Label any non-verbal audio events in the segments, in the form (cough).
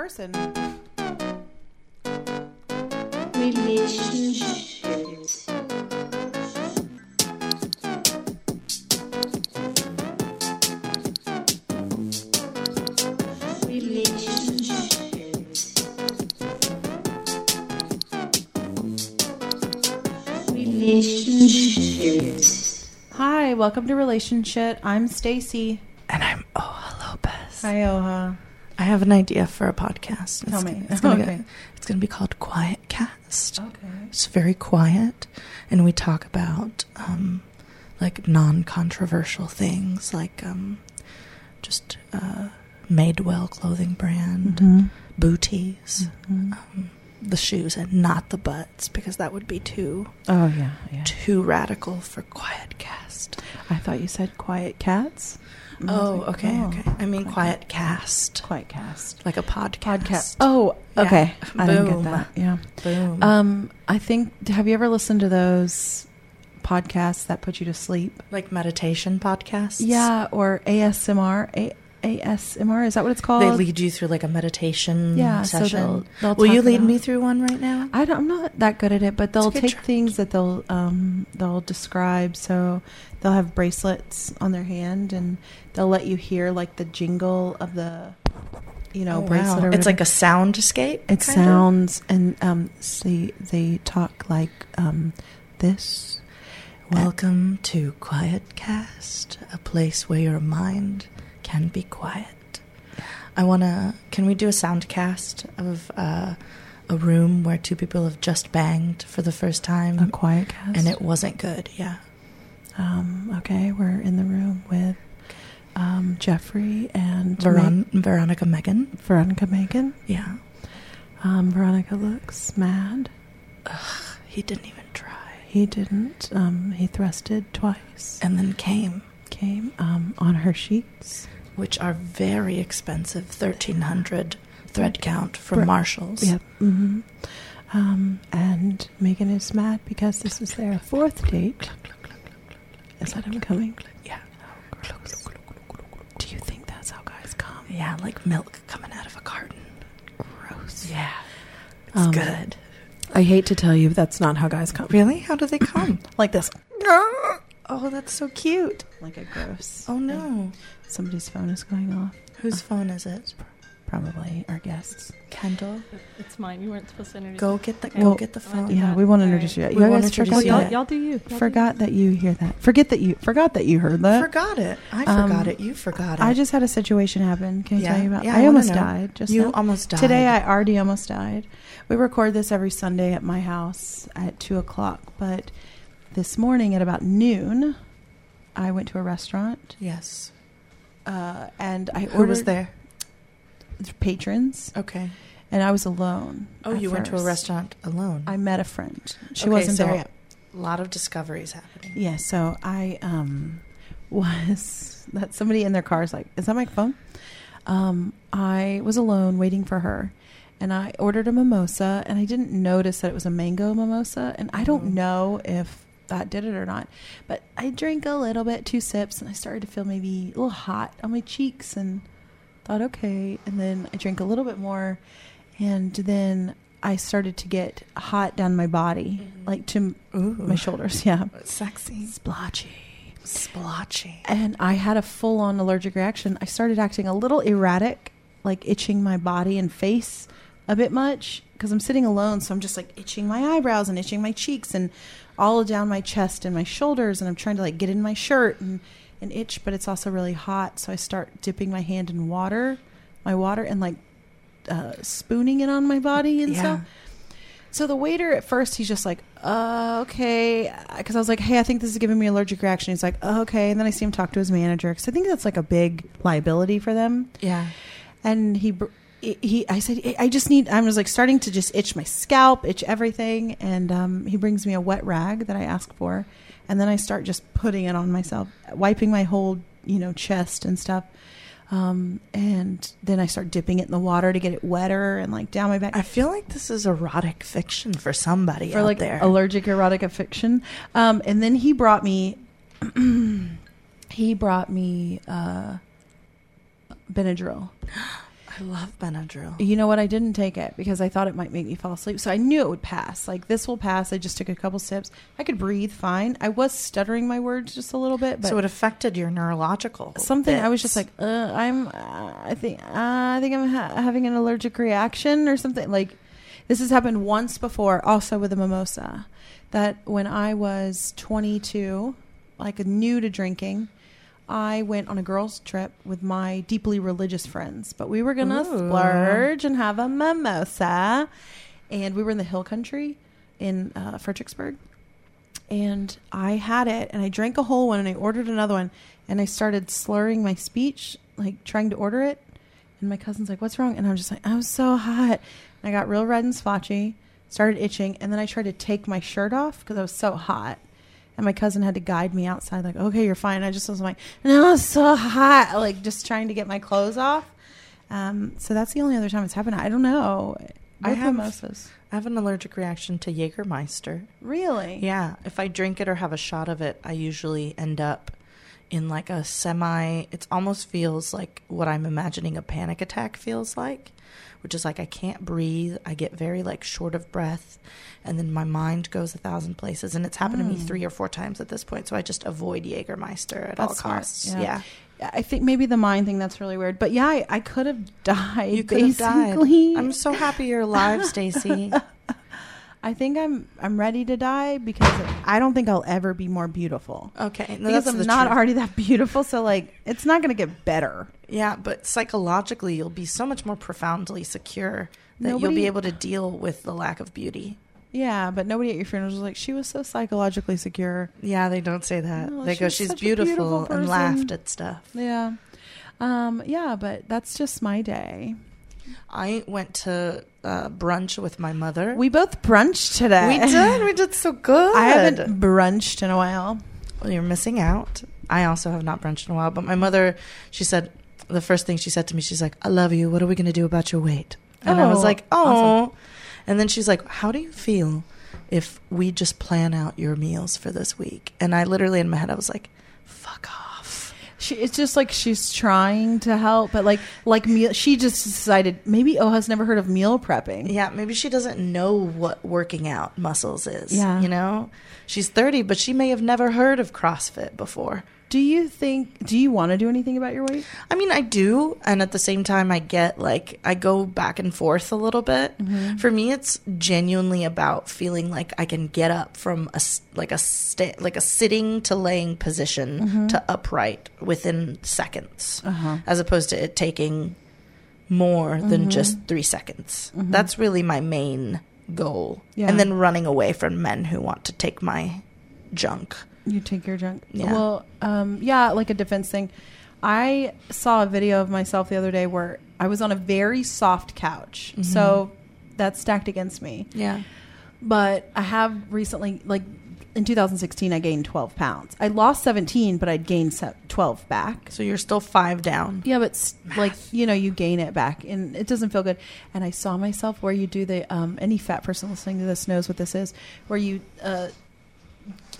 person. relationships. Relationships. Relationships. Hi, welcome to Relationship. I'm Stacy. And I'm Oha Lopez. Hi, Oha. I have an idea for a podcast. Tell it's, me. It's gonna, (laughs) Okay. it's gonna be called Quiet Cast. Okay. It's very quiet, and we talk about um, like non-controversial things, like um, just uh, Madewell clothing brand, Mm-hmm. booties, um, the shoes, and not the butts, because that would be too Oh yeah, yeah. too radical for Quiet Cast. I thought you said quiet cats. Oh, like, okay, oh, okay. I mean Quiet Cast, Quiet cast. like a podcast. Podcast. Oh, Yeah. okay. I didn't get that. Yeah. Boom. Um, I think. Have you ever listened to those podcasts that put you to sleep? like meditation podcasts. Yeah, or ASMR. A- ASMR is that what it's called? They lead you through like a meditation Yeah, so session. they'll- they'll Will you lead about- me through one right now? I don't, I'm not that good at it, but they'll It's a good take try. things that they'll um, they'll describe. So they'll have bracelets on their hand, and they'll let you hear like the jingle of the, you know, Oh, bracelet. wow. It's like a soundscape. it kind of? sounds, and um, s- they they talk like um, this. Welcome to Quiet Cast, a place where your mind can be quiet. I wanna. Can we do a sound cast of uh, a room where two people have just banged for the first time, A quiet cast. and it wasn't good? Yeah. Um, okay, we're in the room with um, Jeffrey and Veron- Veronica Megan. Veronica Megan. Yeah. Um, Veronica looks mad. Ugh, he didn't even try. He didn't. Um, he thrusted twice. And then came. Came um, on her sheets. Which are very expensive 1300 thread count from Marshalls. Yep. hmm Um, and Megan is mad because this is their fourth date. Is that him coming? Yeah. Do you think that's how guys come? Yeah, like milk coming out of a carton. Gross. Yeah. It's Um, good. I hate to tell you, that's not how guys come. Really? How do they come? (clears throat) Like this. oh, that's so cute. Like a gross. Oh no. Somebody's phone is going off. Whose phone is it? Probably our guests. Kendall. It's mine. You weren't supposed to introduce. Go me. get the Okay. go Well, get the phone. Yeah, that. we won't All introduce right. you. We You wanna guys introduce forgot you. Y'all, that. y'all do you. Y'all Forgot that you hear that. Forget that you forgot that you heard that. Forgot it. I Um, forgot it. You forgot it. I just had a situation happen. Can you Yeah. tell you about? Yeah, I I almost know. died. Just you now. almost died. Today, I already almost died. We record this every Sunday at my house at two o'clock, but this morning at about noon, I went to a restaurant Yes. Uh, and I Who ordered was there? patrons, Okay. and I was alone. Oh, you went to a restaurant alone. I met a friend. She Okay, wasn't so there yet. A lot of discoveries happening. Yeah, so I um (laughs) was that somebody in their car is like, is that my phone? Um, I was alone waiting for her, and I ordered a mimosa, and I didn't notice that it was a mango mimosa, and I don't Mhm. know if that did it or not, but I drank a little bit, two sips, and I started to feel maybe a little hot on my cheeks, and thought okay, and then I drank a little bit more, and then I started to get hot down my body, Mhm. like to Ooh. my shoulders, (laughs) yeah. Sexy. Splotchy. Splotchy. And I had a full on allergic reaction. I started acting a little erratic, like itching my body and face a bit much because I'm sitting alone. So I'm just like itching my eyebrows and itching my cheeks and all down my chest and my shoulders. And I'm trying to like get in my shirt and, and itch, but it's also really hot. So I start dipping my hand in water, my water, and like uh, spooning it on my body and Yeah. stuff. So the waiter at first, he's just like, uh, okay. Because I was like, hey, I think this is giving me allergic reaction. He's like, oh, okay. And then I see him talk to his manager because I think that's like a big liability for them. Yeah. And he, br- he, I said, I just need, I was like starting to just itch my scalp, itch everything. And um, he brings me a wet rag that I ask for. And then I start just putting it on myself, wiping my whole, you know, chest and stuff. Um, and then I start dipping it in the water to get it wetter and like down my back I feel like this is erotic fiction for somebody for like there. allergic erotic fiction. Um, and then he brought me, (clears throat) he brought me uh, Benadryl. (gasps) (gasps) (gasps) I love Benadryl. You know what? I didn't take it because I thought it might make me fall asleep. So I knew it would pass. Like this will pass. I just took a couple sips. I could breathe fine. I was stuttering my words just a little bit, but so it affected your neurological. something I was just like, uh, I'm, uh, I think, uh, I think I'm ha- having an allergic reaction or something. Like this has happened once before, also with a mimosa. That when I was 22, like new to drinking, I went on a girls' trip with my deeply religious friends, but we were gonna Ooh. splurge and have a mimosa, and we were in the hill country in uh, Fredericksburg, and I had it, and I drank a whole one, and I ordered another one, and I started slurring my speech, like trying to order it, and my cousin's like, "What's wrong?" And I'm just like, "I was so hot," and I got real red and splotchy, started itching, and then I tried to take my shirt off because I was so hot. And my cousin had to guide me outside, like, okay, you're fine. I just was like, no, it's so hot, (laughs) like just trying to get my clothes off. Um, so that's the only other time it's happened. I don't know. I have- mimosas. I have an allergic reaction to Jägermeister. Really? Yeah, if I drink it or have a shot of it, I usually end up in like a semi. It almost feels like what I'm imagining a panic attack feels like, which is like I can't breathe. I get very like short of breath, and then my mind goes a thousand places. And it's happened to me Mm. three or four times at this point. So I just avoid Jägermeister at all That's smart, costs. yeah. Yeah. I think maybe the mind thing that's really weird. But yeah, I, I could have (laughs) died. you could have died. I'm so happy you're alive, Stacy. (laughs) I think I'm I'm ready to die because I don't think I'll ever be more beautiful. Okay, no, because I'm not truth. already that beautiful, so like it's not going to get better. Yeah, but psychologically, you'll be so much more profoundly secure that you'll be able to deal with the lack of beauty. Yeah, but nobody at your funeral was like, she was so psychologically secure. Yeah, they don't say that. No, they she go, she's beautiful, beautiful and laughed at stuff. Yeah. Um, yeah, but that's just my day. I went to uh, brunch with my mother. We both brunched today. we did. We did so good. (laughs) I haven't brunched in a while. Well, you're missing out. I also have not brunched in a while. But my mother, she said, the first thing she said to me, she's like, I love you. What are we going to do about your weight? And I was Oh, like, awesome. oh. And then she's like, how do you feel if we just plan out your meals for this week? And I literally, in my head, I was like. She, it's just like she's trying to help, but like like meal. She just decided maybe Oha's never heard of meal prepping. Yeah, maybe she doesn't know what working out muscles is. Yeah. You know? She's 30, but she may have never heard of CrossFit before. Do you think? Do you want to do anything about your weight? I mean, I do, and at the same time, I get like I go back and forth a little bit. Mm-hmm. For me, it's genuinely about feeling like I can get up from a like a sta- like a sitting to laying position mm-hmm. to upright within seconds, Uh-huh. as opposed to it taking more than mm-hmm. just three seconds. That's really my main goal, Yeah. and then running away from men who want to take my junk. You take your junk. Yeah. Well, um, yeah, like a defense thing. I saw a video of myself the other day where I was on a very soft couch, so that's stacked against me. Yeah. But I have recently, like in 2016, I gained 12 pounds. I lost 17, but I'd gained 12 back. So you're still five down. Yeah, but like you know, you gain it back, and it doesn't feel good. And I saw myself where you do the um, any fat person listening to this knows what this is, where you uh,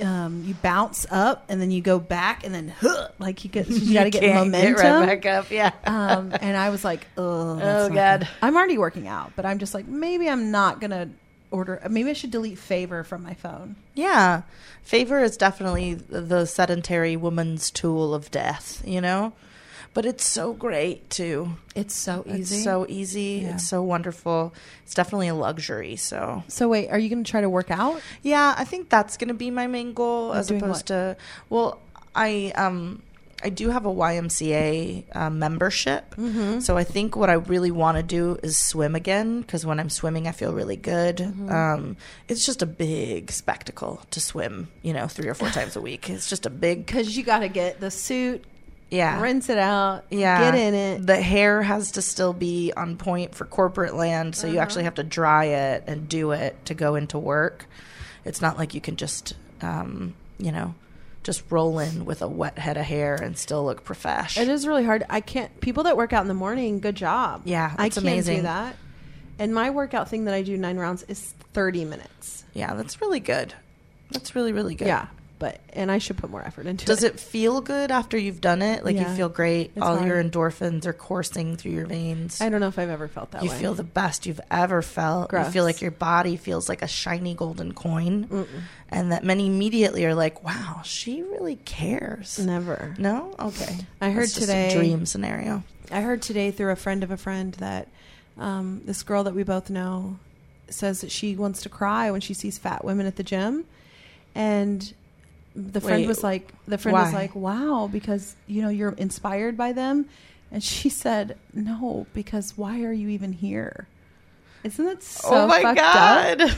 um, you bounce up and then you go back, and then huh, like you get you got to (laughs) get momentum. right back up. Yeah. um, and I was like, (laughs) oh, Oh, God. I'm already working out, but I'm just like, maybe I'm not gonna order. Maybe I should delete favor from my phone. Yeah. Favor is definitely the sedentary woman's tool of death, you know? But it's so great too. It's so easy. It's so easy. Yeah. It's so wonderful. It's definitely a luxury. So, So wait, are you gonna try to work out? yeah, I think that's going to be my main goal Like as opposed to well, I um I do have a YMCA uh, membership. Mm-hmm. So I think what I really want to do is swim again because when I'm swimming, I feel really good. Mm-hmm. Um, it's just a big spectacle to swim, you know, three or four (laughs) times a week. It's just a big, Because you got to get the suit, yeah. rinse it out, yeah. get in it. The hair has to still be on point for corporate land, so you Uh-huh. actually have to dry it and do it to go into work. It's not like you can just, um, you know, just roll in with a wet head of hair and still look profesh. It is really hard. I can't. People that work out in the morning, good job. Yeah, I can't do that. And my workout thing that I do nine rounds is thirty minutes. Yeah, that's really good. That's really really good. Yeah, but and I should put more effort into Does it. Does it feel good after you've done it? Like Yeah. you feel great. It's All your endorphins are coursing through your veins. I don't know if I've ever felt that you way. feel the best you've ever felt. You feel like your body feels like a shiny golden coin, Mm-mm. and that men immediately are like, "Wow, she really cares." never. No, okay. I heard today- a dream scenario. I heard today through a friend of a friend that um, this girl that we both know says that she wants to cry when she sees fat women at the gym, and the friend Wait, was like, the friend was why? like, "Wow, because you know you're inspired by them," and she (laughs) said, "No, because why are you even here?" Isn't that so oh my fucked up?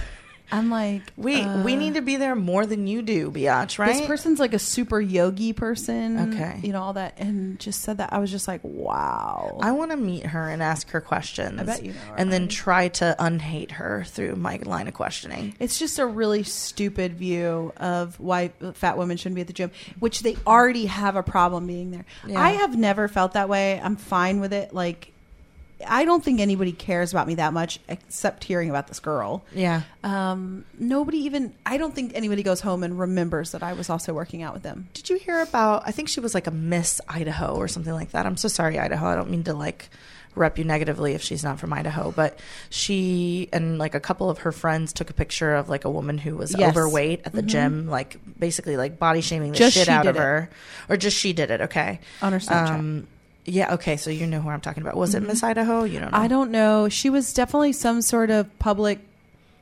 I'm like, We we uh, need to be there more than you do, Biatch, right? This person's like a super yogi person. Okay. You know, all that. And just said that. I was just like, wow. I want to meet her and ask her questions. I bet you know her And then try to unhate her through my line of questioning. it's just a really stupid view of why fat women shouldn't be at the gym, which they already have a problem being there. Yeah. I have never felt that way. I'm fine with it. Like, I don't think anybody cares about me that much except hearing about this girl. Yeah. Um, nobody even, I don't think anybody goes home and remembers that I was also working out with them. Did you hear about? I think she was like a Miss Idaho or something like that. I'm so sorry, Idaho. I don't mean to like rep you negatively if she's not from Idaho, but she and like a couple of her friends took a picture of like a woman who was Yes. overweight at the Mhm. gym, like basically like body shaming the Just shit out of it. her, or just she did it. Okay, On her Snapchat. Um, yeah. Okay, so you know who I'm talking about. Was it Mhm. Miss Idaho? You don't know. I don't know. She was definitely some sort of public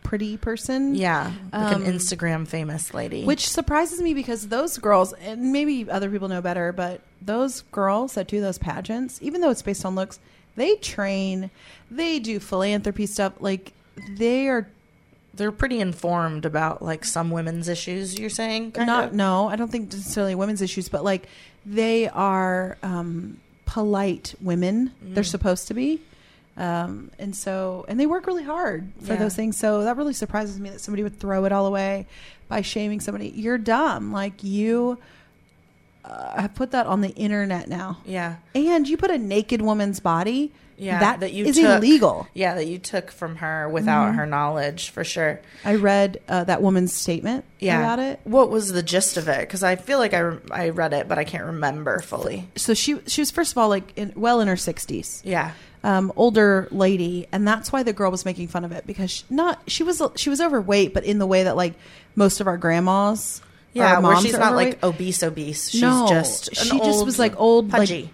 pretty person. Yeah, like Um, an Instagram famous lady. Which surprises me because those girls, and maybe other people know better, but those girls that do those pageants, even though it's based on looks, they train, they do philanthropy stuff. Like they are they're pretty informed about like some women's issues. You're saying not of? no, I don't think necessarily women's issues, but like they are um, polite women. They're Mm. supposed to be. Um, and so, and they work really hard for Yeah. those things. So that really surprises me that somebody would throw it all away by shaming somebody. You're dumb. Like you uh, have put that on the internet now, Yeah. and you put a naked woman's body. Yeah, that, that you is took. illegal. Yeah, that you took from her without Mhm. her knowledge, for sure. I read uh, that woman's statement Yeah. about it. What was the gist of it? Because I feel like I, I read it, but I can't remember fully. So she she was first of all like in, well in her sixties. Yeah. um, older lady, and that's why the girl was making fun of it because she, not she was she was overweight, but in the way that like most of our grandmas, Yeah, where she's not overweight. like obese, obese. She's no, just she just was like old, pudgy. like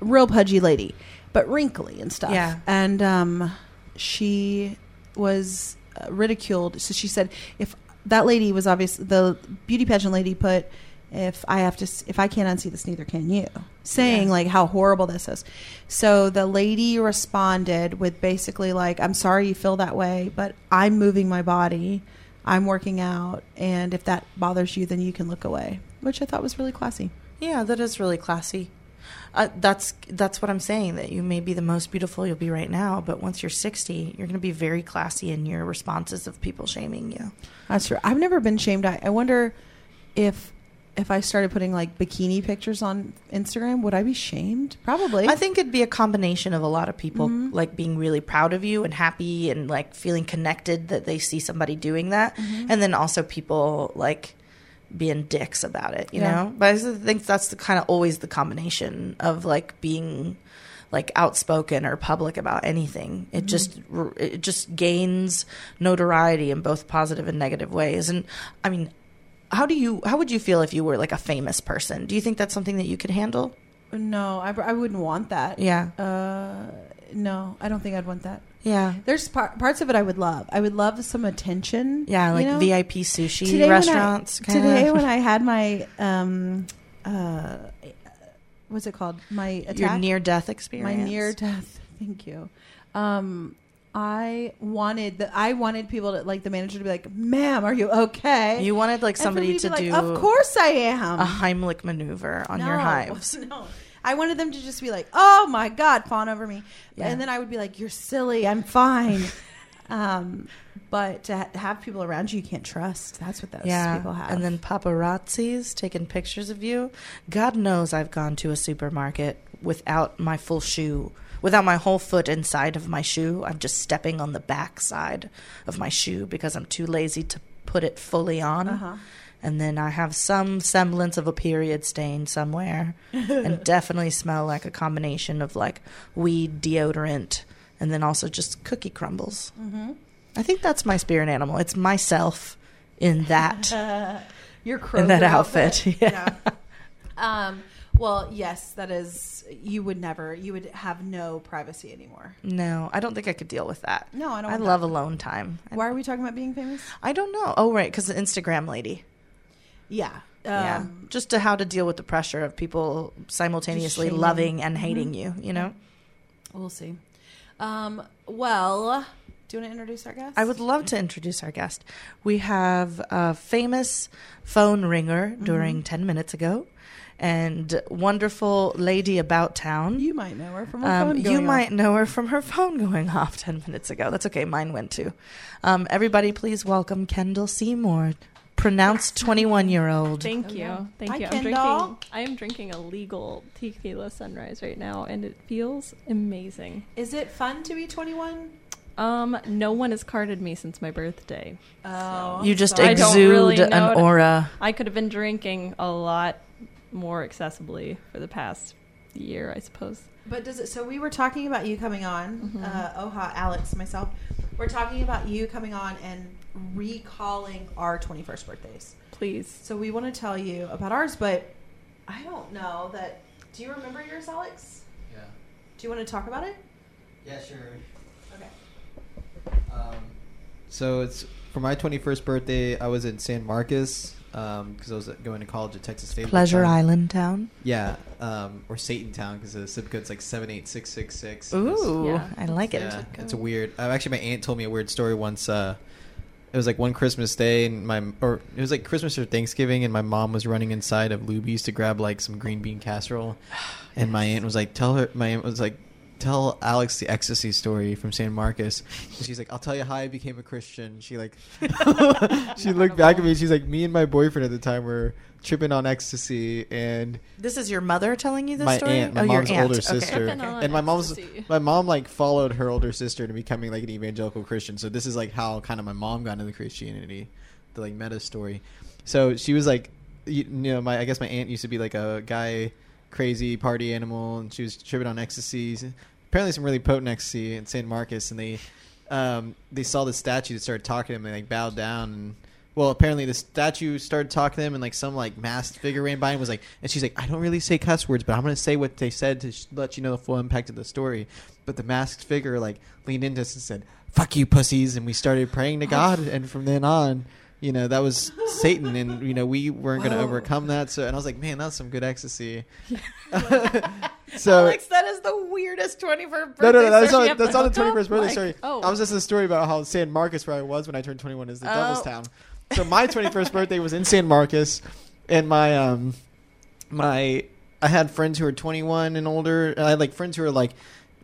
real pudgy lady, but wrinkly and stuff. Yeah. and um, she was uh, ridiculed. So she said, if that lady was obvious, the beauty pageant lady put. If I have to, if I can't unsee this, neither can you. Saying Yeah. like how horrible this is. So the lady responded with basically like, "I'm sorry you feel that way, but I'm moving my body, I'm working out, and if that bothers you, then you can look away." Which I thought was really classy. Yeah, that is really classy. Uh, that's that's what I'm saying. That you may be the most beautiful you'll be right now, but once you're 60, you're going to be very classy in your responses of people shaming you. That's true. I've never been shamed. I, I wonder if if I started putting like bikini pictures on Instagram, would I be shamed? Probably. I think it'd be a combination of a lot of people Mhm. like being really proud of you and happy and like feeling connected that they see somebody doing that, Mhm. and then also people like being dicks about it, you Yeah. know. But I think that's the kind of always the combination of like being like outspoken or public about anything. It Mhm. just it just gains notoriety in both positive and negative ways. And I mean, how do you how would you feel if you were like a famous person? Do you think that's something that you could handle? no, I, I wouldn't want that. Yeah. Uh, no, I don't think I'd want that. Yeah. There's par- parts of it I would love. I would love some attention. Yeah, like you know? VIP sushi Today when I- restaurants. Today when I had my um uh what's it called? My attack. your near death experience. my near death. (laughs) Thank you. Um, I wanted the I wanted people to like the manager to be like, "Ma'am, are you okay?" You wanted like somebody me to like, do Of course I am. a Heimlich maneuver on your hives. (laughs) No. I wanted them to just be like, "Oh my god, fawn over me," Yeah. and then I would be like, "You're silly. I'm fine." (laughs) um, but to ha- have people around you you can't trust. That's what those Yeah, people have. and then paparazzis taking pictures of you. God knows I've gone to a supermarket without my full shoe, without my whole foot inside of my shoe. I'm just stepping on the back side of my shoe because I'm too lazy to put it fully on. uh-huh. And then I have some semblance of a period stain somewhere, (laughs) and definitely smell like a combination of like weed deodorant, and then also just cookie crumbles. Mm-hmm. I think that's my spirit animal. It's myself in that (laughs) Your in that Kroger outfit. Yeah. Um. Well, yes, that is. You would never. You would have no privacy anymore. No, I don't think I could deal with that. No, I don't. I love that. alone time. Why are we talking about being famous? I don't know. Oh, right, because the Instagram lady. Yeah. yeah, Um, just to how to deal with the pressure of people simultaneously loving and Mhm. hating you. You know, We'll see. Um. Well, do you want to introduce our guest? I would love to introduce our guest. We have a famous phone ringer during ten minutes ago, and wonderful lady about town. You might know her from her Um, phone. you going might off. know her from her phone going off (laughs) 10 minutes ago. That's okay. Mine went too. Um, everybody, please welcome Kendall Seymour, pronounced 21 year old. Thank Oh, you. yeah. Thank Hi, you. I'm Kendall. drinking I am drinking a legal tequila sunrise right now and it feels amazing. Is it fun to be 21? Um no one has carded me since my birthday. Oh, You just I don't exude really an aura. I could have been drinking a lot more accessibly for the past year, I suppose. But does it? So we were talking about you coming on. Mhm. Uh, Oha, Alex, myself. We're talking about you coming on and recalling our 21st birthdays. Please. So we want to tell you about ours, but I don't know that. Do you remember yours, Alex? Yeah. Do you want to talk about it? Yeah, sure. Okay. Um, so it's for my 21st birthday. I was in San Marcos because I was going to college at Texas State. Pleasure time. Island Town. Yeah, um, or Satan Town because the zip code's like seven eight six six six. Ooh, Yeah. I like it. Yeah, it's a weird. Uh, actually, my aunt told me a weird story once. Uh, it was like one Christmas day, and my or it was like Christmas or Thanksgiving, and my mom was running inside of Luby's to grab like some green bean casserole, and my aunt was like, "Tell her." My aunt was like, "Tell Alex the ecstasy story from San Marcos." And she's like, "I'll tell you how I became a Christian." She like, (laughs) she looked back at me. She's like, "Me and my boyfriend at the time were tripping on ecstasy, and This is your mother telling you this My story? aunt, my oh, mom's your aunt. older Okay. sister. Tripping on and my mom's my mom like followed her older sister to becoming like an evangelical Christian. So this is like how kind of my mom got into Christianity, the like meta story. So she was like, you, you know, my I guess my aunt used to be like a guy, crazy party animal, and she was tripping on ecstasy. Apparently, some really potent ecstasy in San Marcos, and they um, they saw the statue that started talking to them, and they like bowed down and. Well, apparently the statue started talking to them, and like some like masked figure ran by and was like, and she's like, I don't really say cuss words, but I'm gonna say what they said to sh- let you know the full impact of the story. But the masked figure like leaned into us and said, "Fuck you, pussies," and we started praying to God, and from then on, you know, that was Satan, and you know we weren't gonna overcome that. So, and I was like, man, that's some good ecstasy. (laughs) so. Alex, that is the weirdest 21st birthday no, no, no. That's story not, that's not the 21st birthday Like, story. oh. I was just a story about how San Marcos, where I was when I turned 21, is the Devil's Oh. Town. So my 21st birthday was in San Marcos, and my um, my I had friends who were 21 and older. I had like friends who were like.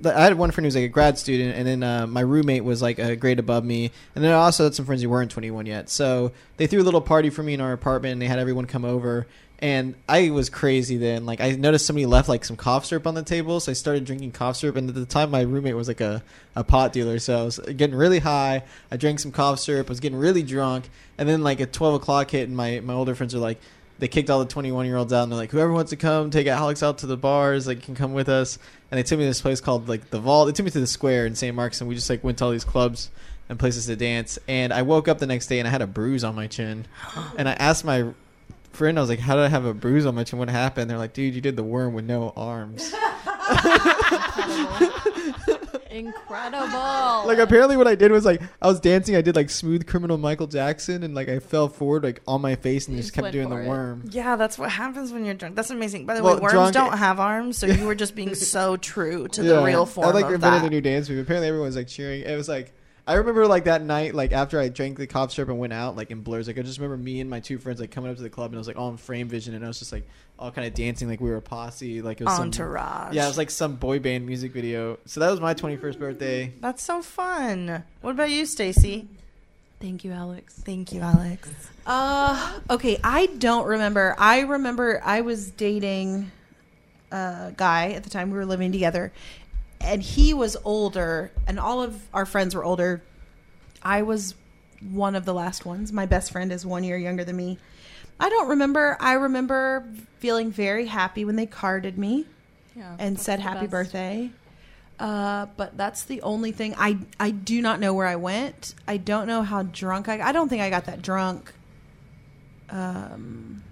I had one friend who was like a grad student, and then uh, my roommate was like a grade above me, and then I also had some friends who weren't 21 yet. So they threw a little party for me in our apartment, and they had everyone come over. And I was crazy then. Like I noticed somebody left like some cough syrup on the table, so I started drinking cough syrup. And at the time, my roommate was like a, a pot dealer, so I was getting really high. I drank some cough syrup. I was getting really drunk, and then like at 12 o'clock hit, and my my older friends were like, they kicked all the 21 year olds out, and they're like, whoever wants to come, take Alex out to the bars, like can come with us. And they took me to this place called like the Vault. They took me to the Square in San Marcos, and we just like went to all these clubs and places to dance. And I woke up the next day and I had a bruise on my chin. (gasps) and I asked my friend, I was like, "How did I have a bruise on my chin? What happened?" They're like, "Dude, you did the worm with no arms." (laughs) (laughs) Incredible. like apparently, what I did was like I was dancing. I did like smooth criminal Michael Jackson, and like I fell forward like on my face and just just kept doing the it. worm. Yeah, that's what happens when you're drunk. That's amazing. By the Well, way, worms drunk- don't have arms, so you were just being (laughs) so true to the real form I like of invented that. a new dance move. Apparently, everyone was like cheering. It was like I remember like that night, like after I drank the cough syrup and went out, like in blurs. Like I just remember me and my two friends like coming up to the club, and I was like all in frame vision, and I was just like all kind of dancing like we were a posse, like it was some Entourage. yeah, it was like some boy band music video. So that was my 21st birthday. That's so fun. What about you, Stacy? Thank you, Alex. Thank you, Alex. Uh, okay. I don't remember. I remember I was dating a guy at the time we were living together, and he was older, and all of our friends were older. I was one of the last ones. My best friend is one year younger than me, I don't remember. I remember feeling very happy when they carded me Yeah, and said happy birthday. Uh, but that's the only thing. I I do not know where I went. I don't know how drunk I. I don't think I got that drunk. Um,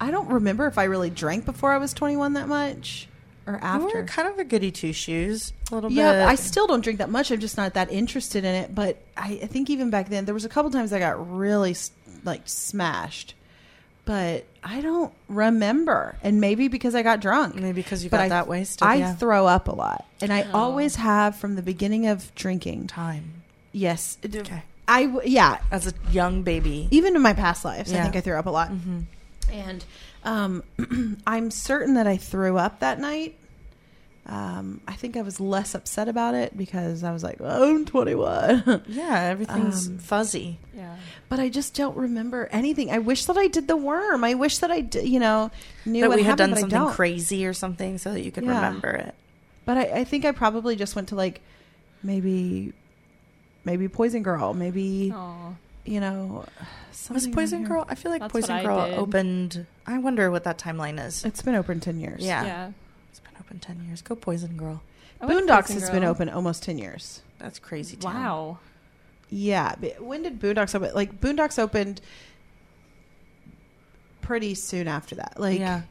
I don't remember if I really drank before I was twenty one that much or after. were kind of a goody two shoes, a little Yeah, bit. Yeah, I still don't drink that much. I'm just not that interested in it. But I, I think even back then, there was a couple times I got really like smashed. But I don't remember, and maybe because I got drunk. maybe because you But got I, that wasted. I yeah. throw up a lot, and I Oh. always have from the beginning of drinking. time Yes, Okay. I yeah. as a young baby. Even in my past lives, I think I threw up a lot, hmm and um, (clears throat) I'm certain that I threw up that night. Um, I think I was less upset about it because I was like, oh, I'm 21. (laughs) Yeah, everything's Um, fuzzy. Yeah. but I just don't remember anything. I wish that I did the worm. I wish that I, did, you know, knew That what we had happened, done something crazy or something so that you could Yeah. remember it. But I, I think I probably just went to like maybe, maybe Poison Girl, maybe Oh, you know, Was Poison around. Girl? I feel like That's Poison Girl did. opened. I wonder what that timeline is. It's been open ten years. Yeah. yeah. It's been open 10 years. Go Poison Girl. I went Boondocks Poison has been Girl. open almost ten years. That's crazy. Town. Wow. Yeah. but When did Boondocks open? Like Boondocks opened pretty soon after that. Like yeah.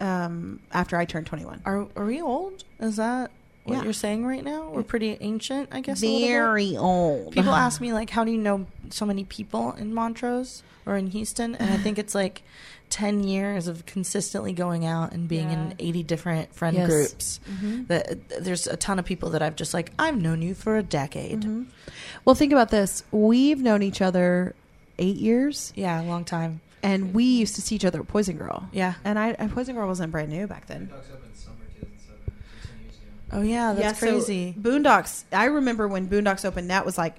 um after I turned twenty one. Are, are we old? Is that what Yeah. you're saying right now? We're pretty ancient, I guess. a little bit? Very old. People (sighs) ask me like, how do you know so many people in Montrose or in Houston? And I think it's like ten years of consistently going out and being Yeah. in eighty different friend Yes. groups. Mhm. That there's a ton of people that I've just like I've known you for a decade. Mhm. Well, think about this. We've known each other eight years, Yeah, a long time. and we used to see each other at Poison Girl. Yeah. And I, and Poison Girl wasn't brand new back then. Boondocks opened summer 2007, 15 years ago. Oh yeah, that's so crazy. Boondocks. I remember when Boondocks opened. That was like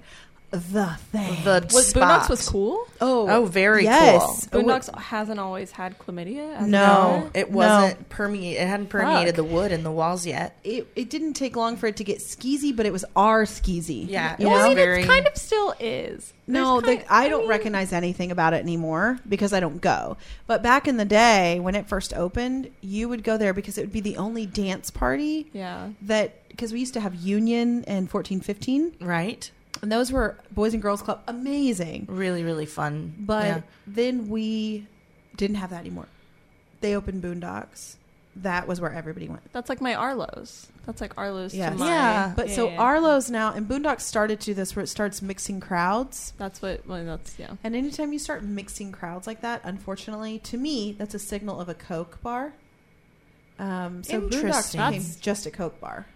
the thing. The Was spot. Boondocks was cool? oh, Oh, very yes. cool. Oh, Boondocks hasn't always had chlamydia. No. of It wasn't permeate. It hadn't permeated Fuck. the wood and the walls yet. It, it didn't take long for it to get skeezy, but it was our skeezy. Yeah, you it Well, was? I mean, very- it kind of still is. No, the, kind- I don't mean, recognize anything about it anymore because I don't go. But back in the day when it first opened, you would go there because it would be the only dance party Yeah. that because we used to have Union and fourteen fifteen, Right. And those were Boys and Girls Club, amazing. Really, really fun. But Yeah. then we didn't have that anymore. They opened Boondocks. That was where everybody went. That's like my Arlo's. That's like Arlo's Yes. to my. Yeah. But so yeah. Arlo's now and Boondocks started to do this where it starts mixing crowds. That's what. Well, that's yeah. And anytime you start mixing crowds like that, unfortunately, to me, that's a signal of a Coke bar. Um, so Boondocks Interesting. became just a Coke bar.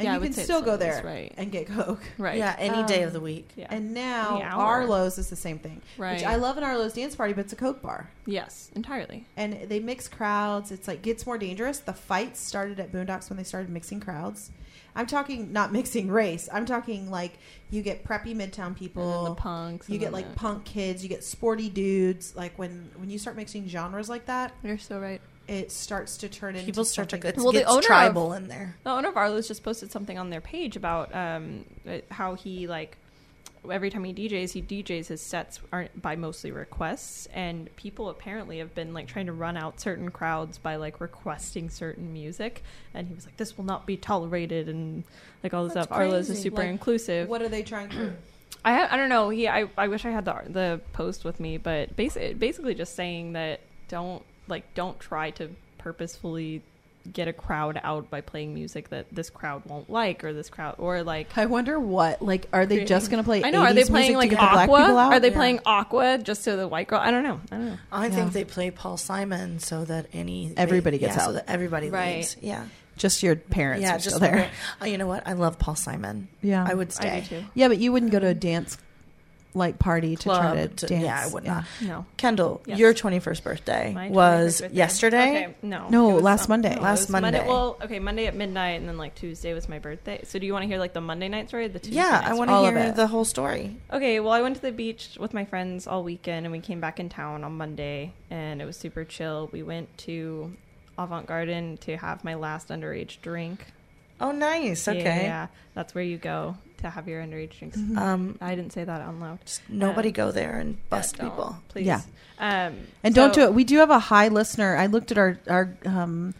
And Yeah, you can still go there right. and get Coke. (laughs) Right. Yeah, any day of Um, the week. Yeah. And now Any hour. Arlo's is the same thing. right. Which I love an Arlo's dance party, but it's a Coke bar. Yes, entirely. And they mix crowds. It's like gets more dangerous. The fights started at Boondocks when they started mixing crowds. I'm talking not (laughs) mixing race. I'm talking like you get preppy midtown people. and then the punks. You and get like the- punk kids, you get sporty dudes. Like when when you start mixing genres like that, You're so right. It starts to turn into People start to something- get Well, the owner of- tribal in there. The owner of Arlo's just posted something on their page about um, uh, how he like every time he DJs, he DJs his sets aren't by mostly requests, and people apparently have been like trying to run out certain crowds by like requesting certain music, and he was like, "This will not be tolerated," and like all this That's stuff. Arlo's is super Like, inclusive. What are they trying to? (clears throat) I I don't know. He I, I wish I had the the post with me, but basically basically just saying that don't like don't try to purposefully get a crowd out by playing music that this crowd won't like or this crowd or like I wonder what. Like, are they just going to play? I know are they playing like to the Aqua? Are they Yeah. playing Aqua just so the white girl? I don't know. I don't know. I Yeah. think they play Paul Simon so that any Everybody they- gets yeah, out. so that everybody Right. leaves. Yeah, Just your parents yeah. are Just still there. (laughs) oh, you know what? I love Paul Simon. Yeah, I would I stay. do too. Yeah, but you wouldn't go to a dance like party to try to, to- dance. yeah, I would not. No. Kendall, Yes. your 21st birthday My was birthday. yesterday. Okay, no. No, was, last um, Monday. no, Last was Monday. Well, okay, Monday at midnight, and then like Tuesday was my birthday. So do you want to hear like the Monday night story? Or the Tuesday Yeah, night I want to hear it. the whole story. Okay, well, I went to the beach with my friends all weekend, and we came back in town on Monday, and it was super chill. We went to Avant Garden to have my last underage drink. Oh, nice. Yeah, Okay. Yeah, that's where you go to have your underage drinks. Um, I didn't say that out loud. nobody Uh, go there and bust Yeah, people. please. Yeah. Um, And don't do it. We do have a high listener. I looked at our our um,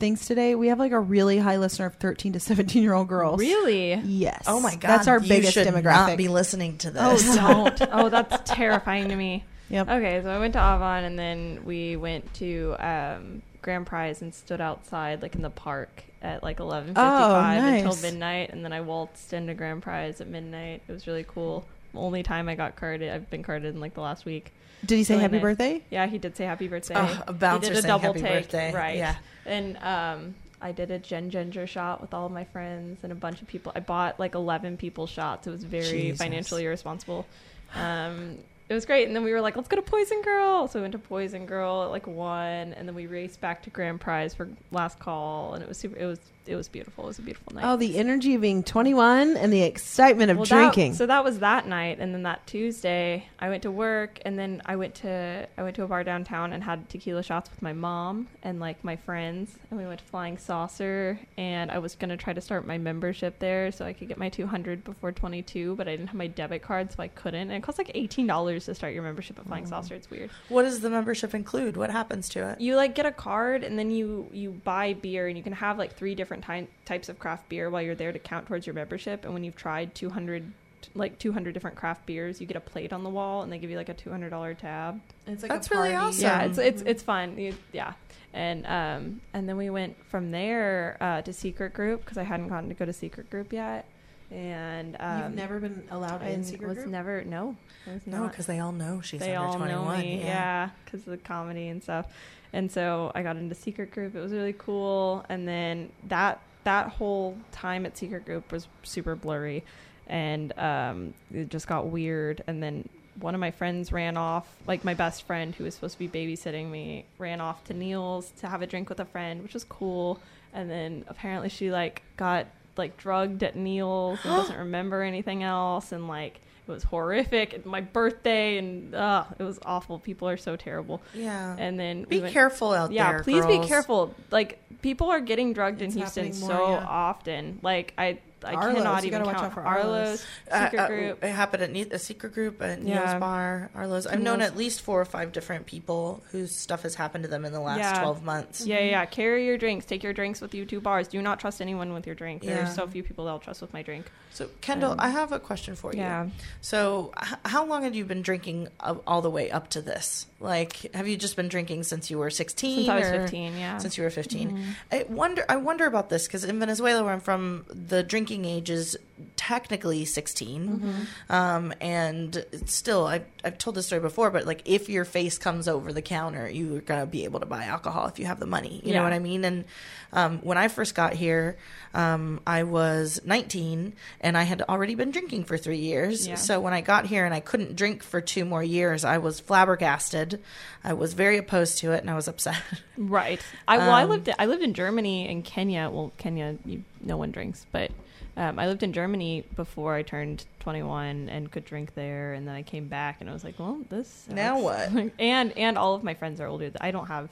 things today. We have like a really high listener of 13 to 17 year old girls. Really? Yes. Oh my god, That's our you biggest should demographic. Not be listening to this. Oh, this. don't. (laughs) oh, that's terrifying to me. Yep. Okay, so I went to Avant and then we went to um, Grand Prize and stood outside like in the park at like 11:55 until nice. midnight and then I waltzed into Grand Prize at midnight. It was really cool. Only time I got carded. I've been carded in like the last week. Did he say Really happy nice. birthday? Yeah, he did say happy birthday. Oh, a bouncer he did a double happy take, birthday. right? Yeah. And um, I did a gin ginger shot with all of my friends and a bunch of people. I bought like eleven people shots. It was very Jesus. financially irresponsible. Um, it was great, and then we were like, "Let's go to Poison Girl." So we went to Poison Girl at like one, and then we raced back to Grand Prize for last call, and it was super. It was it was beautiful. It was a beautiful night. Oh, the energy of being 21 and the excitement of Well, drinking. That, so that was that night, and then that Tuesday, I went to work, and then I went to I went to a bar downtown and had tequila shots with my mom and like my friends, and we went to Flying Saucer, and I was gonna try to start my membership there so I could get my 200 before 22, but I didn't have my debit card, so I couldn't. And it costs like 18 dollars to start your membership at Flying Saucer. It's weird. What does the membership include? What happens to it? You like get a card, and then you you buy beer, and you can have like three different ty- types of craft beer while you're there to count towards your membership. And when you've tried 200 like 200 different craft beers, you get a plate on the wall, and they give you like a $200 tab. it's like That's really awesome. Yeah, it's it's it's fun. You, yeah, and um and then we went from there uh, to secret group because I hadn't gotten to go to secret group yet, and um, You've never been allowed I in secret was group? never no, was No, because they all know she's they under all 21. know me, yeah, because of the comedy and stuff. And so I got into secret group. It was really cool. And then that that whole time at secret group was super blurry, and um, it just got weird. And then one of my friends ran off, like my best friend who was supposed to be babysitting me, ran off to Neil's to have a drink with a friend, which was cool. And then apparently she like got like drugged at Neil's and doesn't (gasps) remember anything else, and like it was horrific. My birthday, and uh, it was awful. People are so terrible. Yeah. And then be we went- careful out yeah, there. please be careful. Like people are getting drugged It's in Houston happening so yeah. often. Like I, I Arlo's, cannot you even gotta watch count out for Arlo's Arlo's. Uh, secret uh, group. It happened at Ne- a secret group at Yeah. Neil's Bahr, Arlo's. I've known Neil's. at least four or five different people whose stuff has happened to them in the last Yeah. 12 months. Yeah, yeah. Carry your drinks. Take your drinks with you to bars. Do not trust anyone with your drink. There Yeah. are so few people that I'll trust with my drink. So, Kendall, Um, I have a question for you. Yeah. So, h- how long had you been drinking uh, all the way up to this? Like, have you just been drinking since you were 16? Since I was 15, yeah. Since you were 15. Mhm. I wonder I wonder about this because in Venezuela where I'm from the drinking age is technically 16 Mm-hmm. um, and still I've, I've told this story before but like if your face comes over the counter you're gonna be able to buy alcohol if you have the money you know what I mean and um, when I first got here um, I was 19 and I had already been drinking for three years Yeah. so when I got here and I couldn't drink for two more years I was flabbergasted I was very opposed to it and I was (laughs) upset Right. I well, I Um, lived I lived in Germany and Kenya. Well, Kenya, you, no one drinks, but um, I lived in Germany before I turned 21 and could drink there. And then I came back and I was like, well, this Now what? (laughs) and and all of my friends are older. I don't have.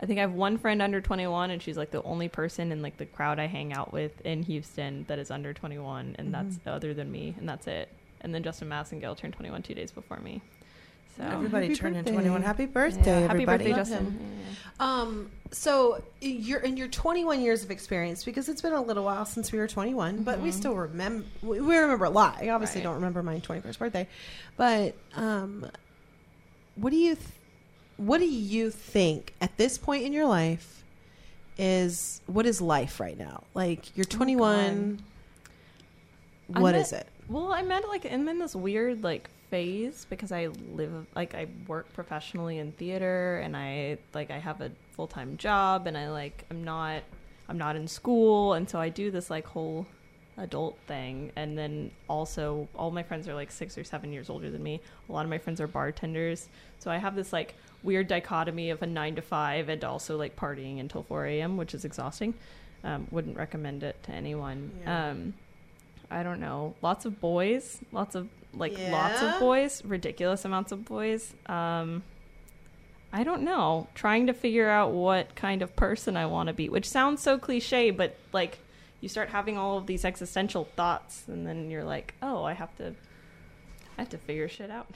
I think I have one friend under 21, and she's like the only person in like the crowd I hang out with in Houston that is under 21, and that's Mm-hmm. other than me, and that's it. And then Justin Massengale turned 21 two days before me. So Everybody happy turned in birthday. 21. Happy Yeah, birthday, happy birthday, Justin. Yeah. Um, so you're in your 21 years of experience because it's been a little while since we were 21, but we Mhm. still remember. We we remember a lot. I obviously Right. don't remember my 21st birthday, but um, what do you th- what do you think at this point in your life is what is life right now? Like you're 21. I'm What at- is it? Well, I'm at like I'm in this weird like phase because I live like I work professionally in theater and I like I have a full time job and I like I'm not I'm not in school and so I do this like whole adult thing and then also all my friends are like six or seven years older than me. A lot of my friends are bartenders, so I have this like weird dichotomy of a nine to five and also like partying until four a.m., which is exhausting. Um, wouldn't recommend it to anyone. Yeah. Um, I don't know. Lots of boys. Lots of like lots of boys. Ridiculous amounts of boys. Um I don't know. Trying to figure out what kind of person I want to be, which sounds so cliche, but like you start having all of these existential thoughts, and then you're like, oh, I have to, I have to figure shit out.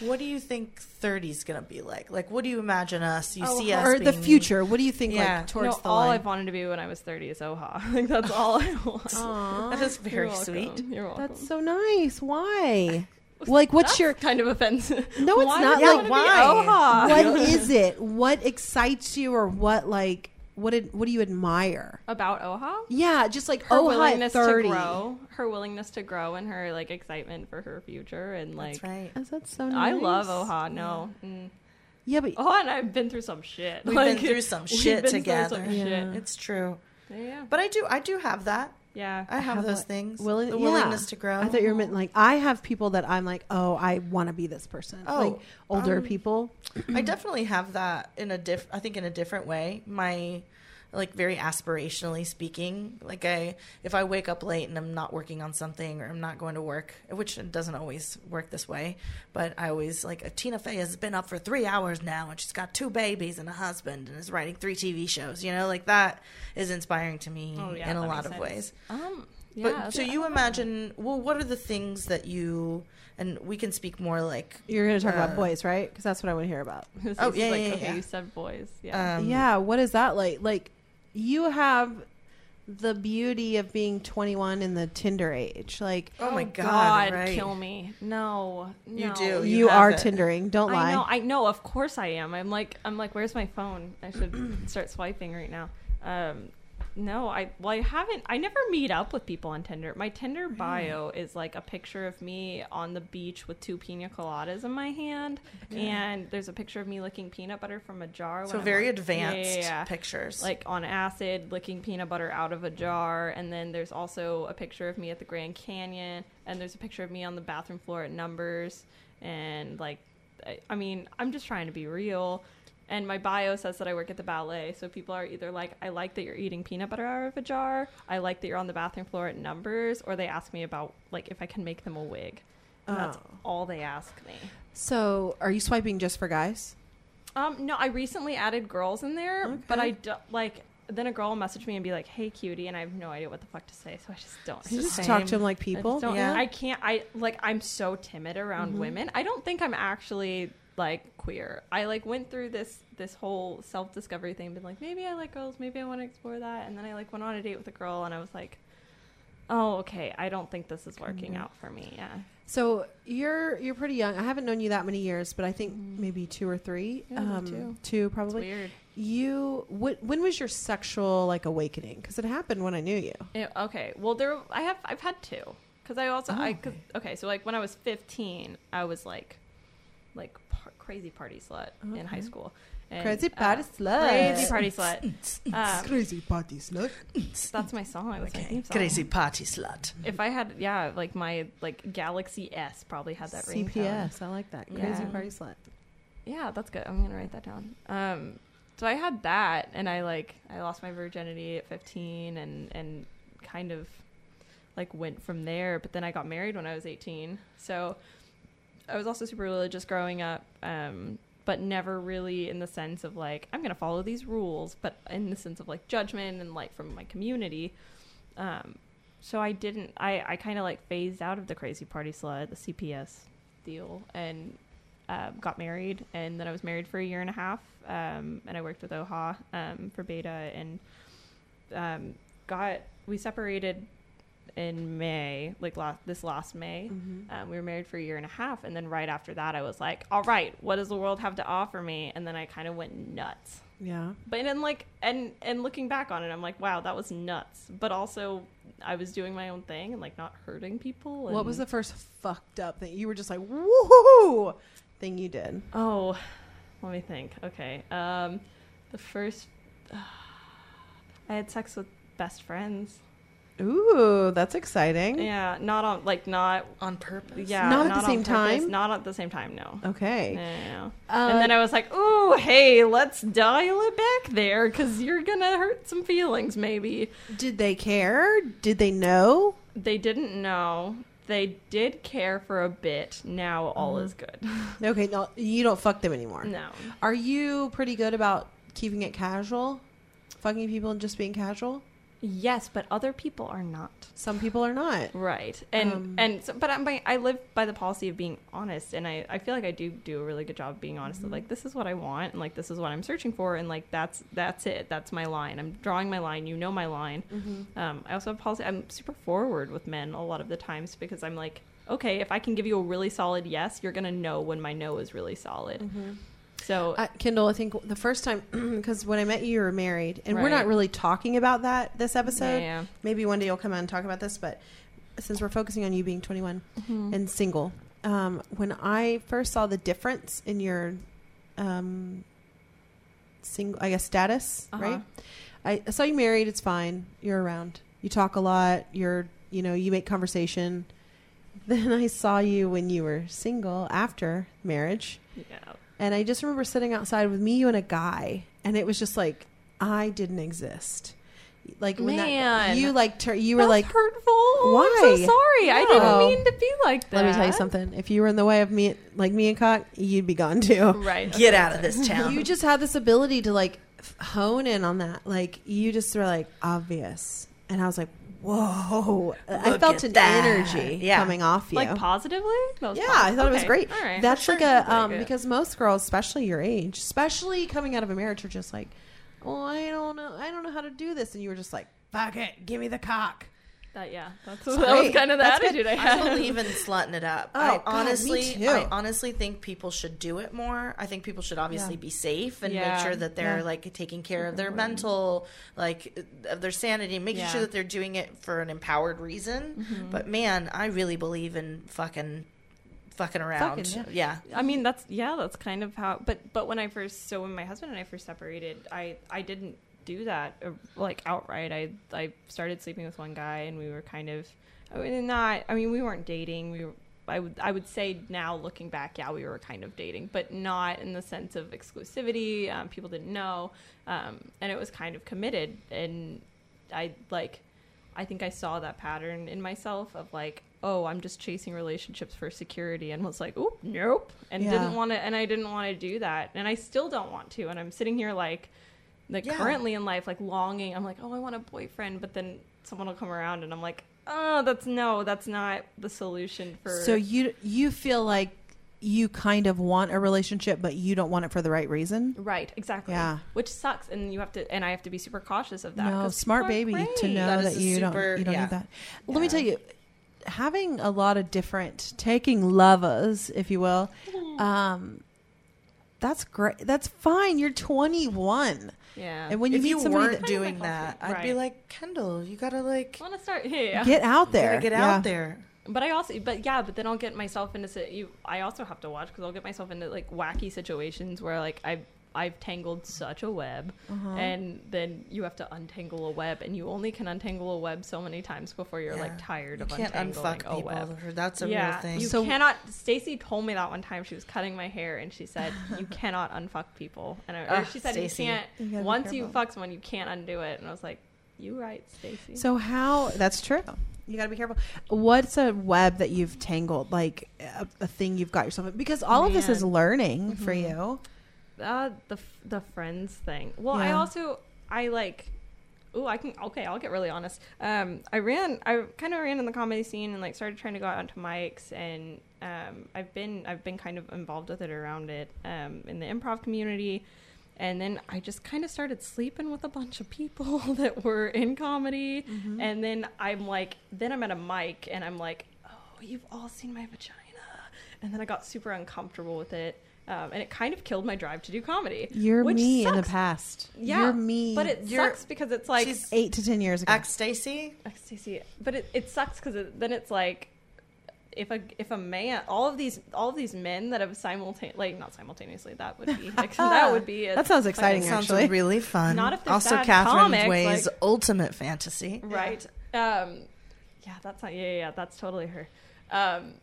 What do you think 30 is gonna be like? Like, what do you imagine us? You Oh, see us or the future. What do you think Yeah. like towards no, the all line? I've wanted to be when I was 30 is OHA. (laughs) Like that's all I want. Aw, (laughs) That is You're very sweet. You're welcome. that's so nice. Why? (laughs) like, what's That's your kind of offensive? No, it's Why not would like- why? OHA? what is it? What excites you, or what like what did, what do you admire? about OHA? Yeah, just like her oh, willingness hi, to grow, her willingness to grow, and her like excitement for her future, and like That's right. Is that so nice? I love OHA. No, mm. Yeah, but OHA and I've been through some shit. We've Like, (laughs) been through some shit together. some Yeah. shit. It's true. Yeah, But I do, I do have that. Yeah. I have, have those what? things. willing, the yeah. willingness to grow. I thought you were meant like I have people that I'm like, oh, I want to be this person. Oh, like older um, people. I definitely have that in a diff. I think in a different way. My like very aspirationally speaking. Like I, if I wake up late and I'm not working on something or I'm not going to work, which doesn't always work this way, but I always like Tina Fey has been up for three hours now and she's got two babies and a husband and is writing three TV shows. You know, like that is inspiring to me Oh, yeah, in a lot of sense. ways. Um, yeah. But so you imagine, well, what are the things that you and we can speak more like You're going to talk uh, about boys, right? Because that's what I want to hear about. (laughs) Oh, yeah, like, yeah, okay, yeah. you said boys. Yeah. um, yeah, what is that like? Like you have the beauty of being 21 in the Tinder age. Like Oh my God, right. kill me. No, You do. you, you are it. Tindering. Don't lie. I know. I know. Of course I am. I'm like. I'm like. Where's my phone? I should start swiping right now. Um, no. I. Well, I haven't. I never meet up with people on Tinder. My Tinder bio is like a picture of me on the beach with two pina coladas in my hand, and there's a picture of me licking peanut butter from a jar. So very advanced yeah, yeah. pictures. Like on acid, licking peanut butter out of a jar, and then there's also a picture of me at the Grand Canyon, and there's a picture of me on the bathroom floor at Numbers, and like, I, I mean, I'm just trying to be real. And my bio says that I work at the ballet, so people are either like, "I like that you're eating peanut butter out of a jar," "I like that you're on the bathroom floor at Numbers," or they ask me about like if I can make them a wig. And That's Oh. all they ask me. So, are you swiping just for guys? Um, no, I recently added girls in there, but I don't like. Then a girl will message me and be like, "Hey, cutie," and I have no idea what the fuck to say, so I just don't. You just talk to them like people. don't- Yeah. I can't. I like. I'm so timid around Mm-hmm. women. I don't think I'm actually like queer. I like went through this this whole self discovery thing, been like, maybe I like girls, maybe I want to explore that, and then I like went on a date with a girl, and I was like, oh, okay, I don't think this is working Mm-hmm. out for me. Yeah. So you're you're pretty young. I haven't known you that many years, but I think maybe two or three. Mm-hmm. Yeah, two. two It's probably. weird. You wh- when was your sexual like awakening? Because it happened when I knew you. Yeah, okay. Well, there I have I've had two because I also Oh, I okay. So like when I was 15, I was like like par- crazy party slut in high school. And, Crazy uh, party slut. Crazy party (laughs) slut. Um, (laughs) Crazy party slut. (laughs) that's my song. That's my okay. theme song. crazy party slut. If I had, yeah, like my like Galaxy S probably had that ringtone. CPS. I like that. Crazy Yeah. party slut. Yeah, that's good. I'm gonna write that down. Um, so I had that, and I like I lost my virginity at 15, and and kind of like went from there. But then I got married when I was 18, so I was also super religious growing up. Um, but never really in the sense of like I'm gonna follow these rules, but in the sense of like judgment and like from my community. Um, so I didn't. I I kind of like phased out of the crazy party slut, the CPS deal, and uh, got married, and then I was married for a year and a half, um, and I worked with OHA um, for Beta, and um, got we separated in May, like last this last May. Mm-hmm. Um, we were married for a year and a half, and then right after that, I was like, "All right, what does the world have to offer me?" And then I kind of went nuts. Yeah. But then, like, and and looking back on it, I'm like, "Wow, that was nuts." But also, I was doing my own thing and like not hurting people. What was the first fucked up thing you were just like woohoo thing you did? Oh, let me think. Okay. Um, the first, (sighs) I had sex with best friends. Ooh, that's exciting. Yeah, not on like not. On purpose. Yeah, Not at the same purpose, time? Not at the same time. No. Okay. No, no, no. Uh, and then I was like, "Ooh, hey, let's dial it back there, because you're gonna hurt some feelings, maybe." did they care? Did they know? They didn't know. They did care for a bit. Now all Mm-hmm. is good. (laughs) Okay, no, you don't fuck them anymore. no. Are you pretty good about keeping it casual? Fucking people and just being casual? Yes, but other people are not. Some people are not. Right. And Um, and so, but I'm, I live by the policy of being honest, and I, I feel like I do do a really good job of being honest. Of like this is what I want, and like this is what I'm searching for, and like that's that's it. That's my line. I'm drawing my line. You know my line. Um, I also have policy. I'm super forward with men a lot of the times because I'm like, okay, if I can give you a really solid yes, you're gonna know when my no is really solid. So Uh, Kendall, I think the first time, (clears throat) because when I met you, you were married, and we're not really talking about that this episode. Yeah, yeah. Maybe one day you'll come on and talk about this, but since we're focusing on you being 21 Mm-hmm. and single, um, when I first saw the difference in your um, single, I guess, status, Uh-huh. right? I, I saw you married. It's fine. You're around. You talk a lot. You're, you know, you make conversation. (laughs) Then I saw you when you were single after marriage. yeah. And I just remember sitting outside with me, you, and a guy, and it was just like I didn't exist. Like when that Man. you like tur- you were like, hurtful. Oh, I'm Why? so sorry. I didn't mean to be like that. let me tell you something. If you were in the way of me, like me and cock, you'd be gone too. Right. Get out of this town. You just had this ability to like hone in on that. Like you just were like obvious, and I was like, whoa! I felt an that. energy Yeah. coming off you. Like positively? Yeah, positive. I thought it was great. All right. That's For like a um because most girls, especially your age, especially coming out of a marriage, are just like, "Oh, I don't know, I don't know how to do this," and you were just like, "Fuck it, give me the cock." That yeah, that's that was kind of the That's attitude I I had. believe in slutting it up. Oh, I God, me honestly, too. I honestly think people should do it more. I think people should obviously Yeah. be safe and Yeah. make sure that they're Yeah. like taking care of their mental, like of their sanity, making Yeah. sure that they're doing it for an empowered reason. Mm-hmm. But man, I really believe in fucking, fucking around. Fucking, yeah. I mean, that's yeah, that's kind of how. But but when I first, so when my husband and I first separated, I I didn't do that uh, like outright. I I started sleeping with one guy, and we were kind of, I mean, not. I mean, we weren't dating. We were. I would I would say now looking back, yeah, we were kind of dating, but not in the sense of exclusivity. Um, people didn't know, um, and it was kind of committed. And I like, I think I saw that pattern in myself of like, oh, I'm just chasing relationships for security, and was like, oh, nope, and Yeah. didn't want to, and I didn't want to do that, and I still don't want to, and I'm sitting here like, like Yeah. currently in life, like longing. I'm like, oh, I want a boyfriend, but then someone will come around, and I'm like, oh, that's no, that's not the solution for. So you you feel like you kind of want a relationship, but you don't want it for the right reason. Right, exactly. Yeah. Which sucks, and you have to, and I have to be super cautious of that. No, smart baby are to know That that, you super- don't you don't yeah. need that. Let me tell you, having a lot of different taking lovers, if you will, um, that's great. That's fine. You're 21, Yeah. and when you if meet you somebody weren't that, doing that. I'd be like, Kendall, you gotta like, I want to start. (laughs) Yeah. get out there, get Yeah. out there. But I also, but yeah, but then I'll get myself into si- you. I also have to watch because I'll get myself into like wacky situations where like I've I've tangled such a web, Uh-huh. and then you have to untangle a web, and you only can untangle a web so many times before you're like tired You of can't untangling unfuck a people. web. That's a yeah, real thing. you So- cannot. Stacy told me that one time she was cutting my hair, and she said (laughs) you cannot unfuck people, and I, Ugh, she said Stacey. you can't. You once you fuck someone, you can't undo it, and I was like, you right, Stacy. So how? That's true. You got to be careful. What's a web that you've tangled, like a, a thing you've got yourself in? Because all of this is learning for Mhm. you. Uh, the the friends thing. Well, I also I like. Oh, I can. Okay, I'll get really honest. Um, I ran. I kind of ran in the comedy scene and like started trying to go out onto mics, and um, I've been I've been kind of involved with it around it um, in the improv community. And then I just kind of started sleeping with a bunch of people (laughs) that were in comedy. Mm-hmm. And then I'm like, then I'm at a mic and I'm like, oh, you've all seen my vagina. And then I got super uncomfortable with it. Um, and it kind of killed my drive to do comedy. You're which me in the past. Yeah, You're me. But it You're- sucks because it's like She's eight to ten years ago. ex Stacy. ecstasy. But it, it sucks because it, then it's like if a if a man all of these all of these men that have simultaneously like not simultaneously that would be (laughs) that would be a, That sounds exciting, like, Sounds actually. really fun. Not if also sad Catherine comics, Way's like- ultimate fantasy. right um yeah that's not yeah yeah, yeah that's totally her um th-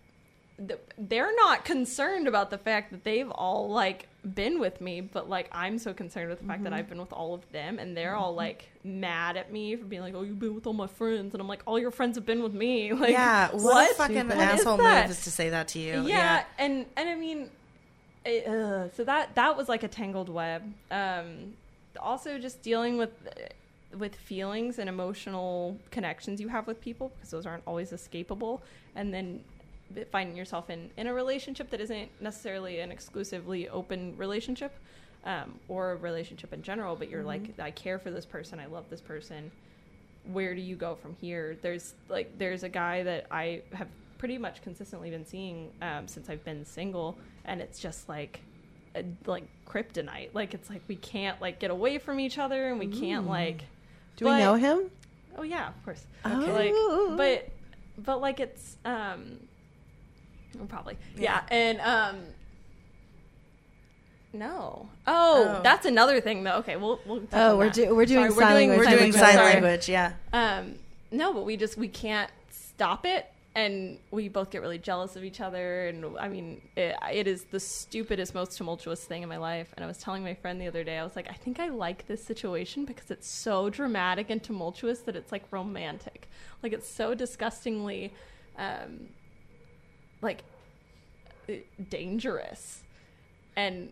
they're not concerned about the fact that they've all like been with me but like i'm so concerned with the fact Mm-hmm. that i've been with all of them and they're all like mad at me for being like oh you've been with all my friends and i'm like all your friends have been with me (laughs) like yeah, what, what a fucking What is asshole that? move is to say that to you. yeah, and and I mean, it, uh, so that that was like a tangled web. Um, also, just dealing with with feelings and emotional connections you have with people because those aren't always escapable and then finding yourself in in a relationship that isn't necessarily an exclusively open relationship um, or a relationship in general but you're like i care for this person i love this person where do you go from here? There's like there's a guy that i have pretty much consistently been seeing um, since i've been single and it's just like a, like kryptonite. Like it's like we can't like get away from each other and we can't like Do we know him? oh yeah of course. Okay. like but but like it's um well, probably yeah, and um no oh, Oh. that's another thing though okay we'll, we'll touch Oh, on we're that. do- we're doing Sorry, sign language. We're doing sign Sorry. language, yeah. um no but we just we can't stop it and we both get really jealous of each other and i mean it, it is the stupidest most tumultuous thing in my life and i was telling my friend the other day i was like i think i like this situation because it's so dramatic and tumultuous that it's like romantic like it's so disgustingly um like uh, dangerous and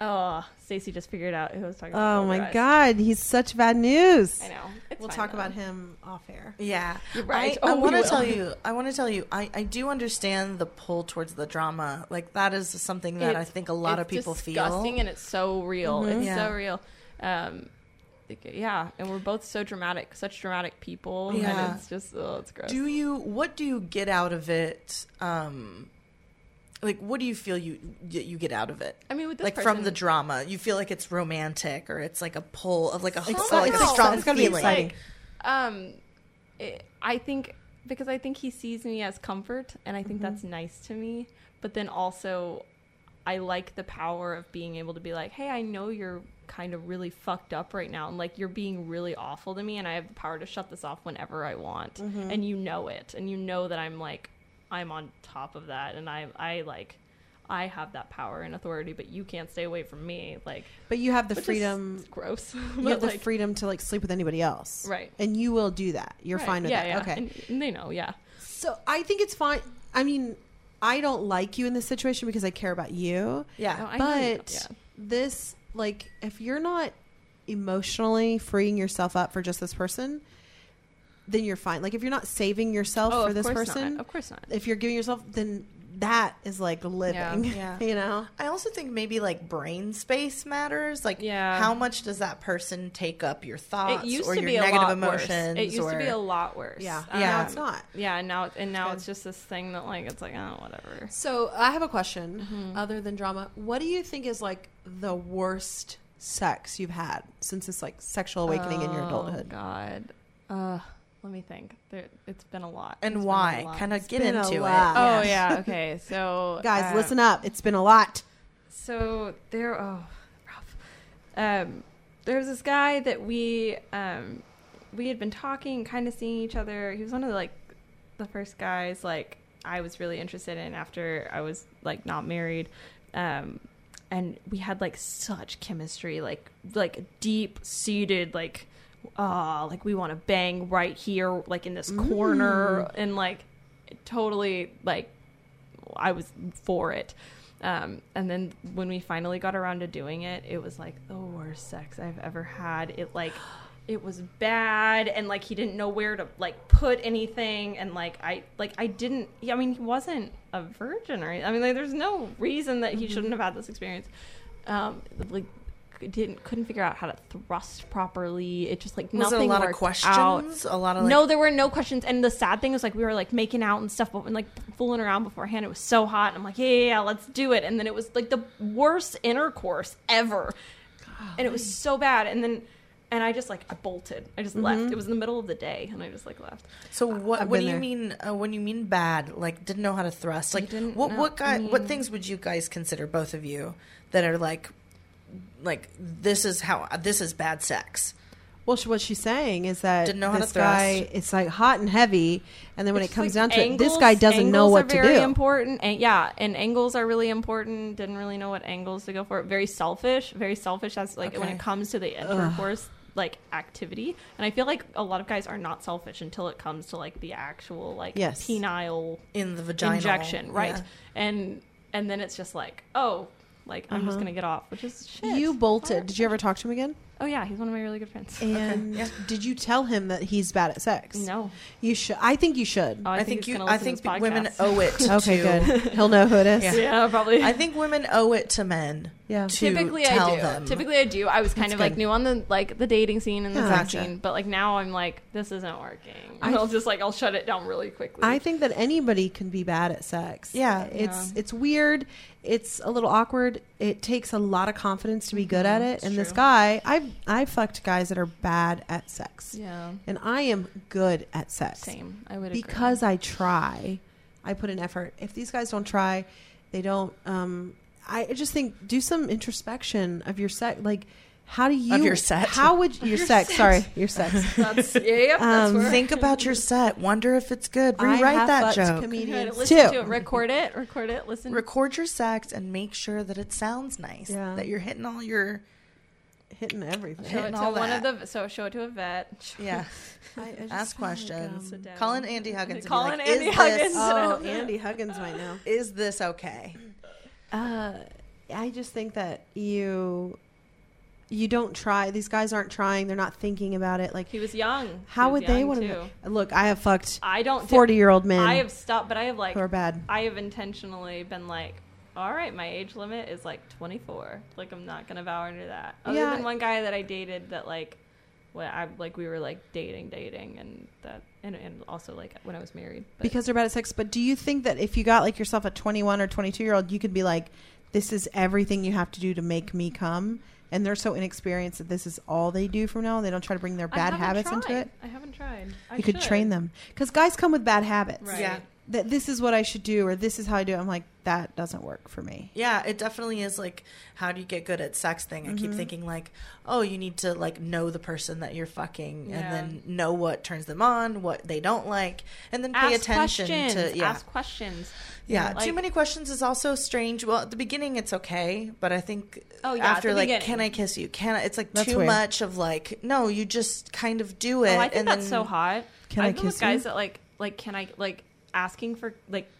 oh stacy just figured out who i was talking about Oh my Guys. God, he's such bad news. i know it's We'll talk though. about him off air. Yeah, You're right. I, I Oh, we want to tell you. I want to tell you. I, I do understand the pull towards the drama. Like that is something that I think a lot of people disgusting feel. Disgusting and it's so real. Mhm. It's Yeah. so real. Um, yeah, and we're both so dramatic, such dramatic people, Yeah. and it's just oh, it's gross. Do you? What do you get out of it? Um, like what do you feel you you get out of it? I mean, with like person, from the drama, you feel like it's romantic or it's like a pull of like a, It's like a strong It's gotta be exciting. like, um, it, I think because I think he sees me as comfort, and I think Mm-hmm. that's nice to me. But then also, I like the power of being able to be like, hey, I know you're kind of really fucked up right now, and like you're being really awful to me, and I have the power to shut this off whenever I want, Mm-hmm. and you know it, and you know that I'm like, I'm on top of that, and I, I like. I have that power and authority, but you can't stay away from me. Like, But you have the freedom. it's gross. (laughs) You have the like, freedom to like sleep with anybody else, Right. And you will do that. You're right, fine with yeah, that. Yeah. Okay. And, and they know, yeah. So I think it's fine. I mean, I don't like you in this situation because I care about you. Yeah, No, but yeah. this, like, if you're not emotionally freeing yourself up for just this person, then you're fine. Like, if you're not saving yourself Oh, for this person, Not. Of course not. if you're giving yourself, then that is like living. Yeah. (laughs) you know. I also think maybe like brain space matters. Like, Yeah. how much does that person take up your thoughts It used or to your be a negative lot emotions? worse. It used or... to be a lot worse. Yeah. Um, Now it's not. Yeah, and now and now it's just this thing that like it's like oh whatever. So I have a question. Mm-hmm. Other than drama, what do you think is like the worst sex you've had since this like sexual awakening in your Oh, adulthood? God. Uh, let me think. There, it's been a lot. and It's been a why? Kind of get into it. lot. Oh yeah. (laughs) Okay. So Guys, uh, listen up. It's been a lot. So there, oh, rough. Um, there's this guy that we um, we had been talking, kind of seeing each other. He was one of the, like the first guys like I was really interested in after I was like not married. Um, and we had like such chemistry, like like deep seated, like ah, like we want to bang right here, like in this corner, and like totally like I was for it. Um, and then when we finally got around to doing it, it was like the worst sex I've ever had. It like (gasps) it was bad and like he didn't know where to like put anything and like I like I didn't I mean he wasn't a virgin or I mean like there's no reason that he shouldn't have had this experience. Um like didn't couldn't figure out how to thrust properly. It just like Was nothing a lot of questions? out. A lot of like, no, there were no questions. And the sad thing was like we were like making out and stuff, but when like fooling around beforehand, it was so hot. And I'm like, yeah, yeah, yeah, let's do it. And then it was like the worst intercourse ever, and it was so bad. And then, and I just like I bolted. I just left. It was in the middle of the day, and I just like left. So what? I've What do been you there. mean? Uh, when you mean bad, like didn't know how to thrust? Like didn't what? know- What guy? I what things would you guys consider both of you that are like, like this is how this is bad sex? Well, she, what she's saying is that Didn't know how to this guy, thrust. it's like hot and heavy, and then when It's it comes like down to it, this angles- guy doesn't know angles what are to very do. Important, and yeah, and angles are really important. Didn't really know what angles to go for. Very selfish, very selfish as like when Okay. it comes to the intercourse like activity. And I feel like a lot of guys are not selfish until it comes to like the actual like Yes. penile In the vagina injection, right? And and then it's just like, oh, like I'm Uh-huh. just gonna get off, which is shit. You bolted. Did you ever talk to him again? Oh yeah, he's one of my really good friends. And yeah. did you tell him that he's bad at sex? no, You should. I think you should. Oh, I, think, he's you. gonna I listen think to this women podcast. owe it. (laughs) To, okay, good. He'll know who it is. Yeah. yeah, probably. I think women owe it to men Yeah. to Typically, tell I do. them. Typically, I do. I was kind That's of like good. new on the like the dating scene and the Yeah. sex Gotcha. scene, but like now I'm like, this isn't working. I- I'll just like I'll shut it down really quickly. I think that anybody can be bad at sex. Yeah. it's Yeah. it's weird. It's a little awkward. It takes a lot of confidence to be good at it. It's and this true. guy, I've I've fucked guys that are bad at sex, yeah, and I am good at sex same. I would agree. because I try. I put an effort. If these guys don't try, they don't. Um, I just think do some introspection of your sex. Like, how do you your set. How would your, Your sex? set. Sorry, your sex. (laughs) that's yeah, yep, that's Um, where Think about your set. Wonder if it's good. I Rewrite have that joke. Comedians listen too. to it, record it, record it, listen. Record your sex and make sure that it sounds nice. Yeah. That you're hitting all your hitting everything. show it to all one that. of the so show it to a vet. yeah. (laughs) I, I Ask feel like, questions. um. Call in Andy Huggins. and be Call like, in Andy Huggins. This, Oh, (laughs) Andy Huggins might know. is this okay? Uh, I just think that you you don't try. These guys aren't trying. They're not thinking about it. Like, He was young. how was would they want to look? I have fucked I don't. do- forty-year-old men I have stopped, but I have like who are bad. I have intentionally been like, all right, my age limit is like 24. Like I'm not gonna vow under that. Other Yeah. than one guy that I dated that like, when I like we were like dating, dating, and that, and, and also like when I was married. But because they're bad at sex. But do you think that if you got like yourself a 21 or 22 year old, you could be like, this is everything you have to do to make me come? And they're so inexperienced that this is all they do from now on. They don't try to bring their bad haven't habits into it. I haven't tried. I you could train them because guys come with bad habits. Right. Yeah. That this is what I should do or this is how I do it. I'm like, that doesn't work for me. Yeah, it definitely is like how do you get good at sex thing. I keep mm-hmm. thinking like, oh, you need to like know the person that you're fucking Yeah. and then know what turns them on, what they don't like, and then pay Ask attention questions. to yeah. Ask questions. Yeah, Like- too many questions is also strange. Well, at the beginning it's okay, but I think Oh, yeah, after like, beginning. can I kiss you? Can I? It's like That's too weird. much of like, no, you just kind of do oh, it. Oh, I think and that's then, so hot. Can I've I been with kiss guys you? that like like can I like asking for like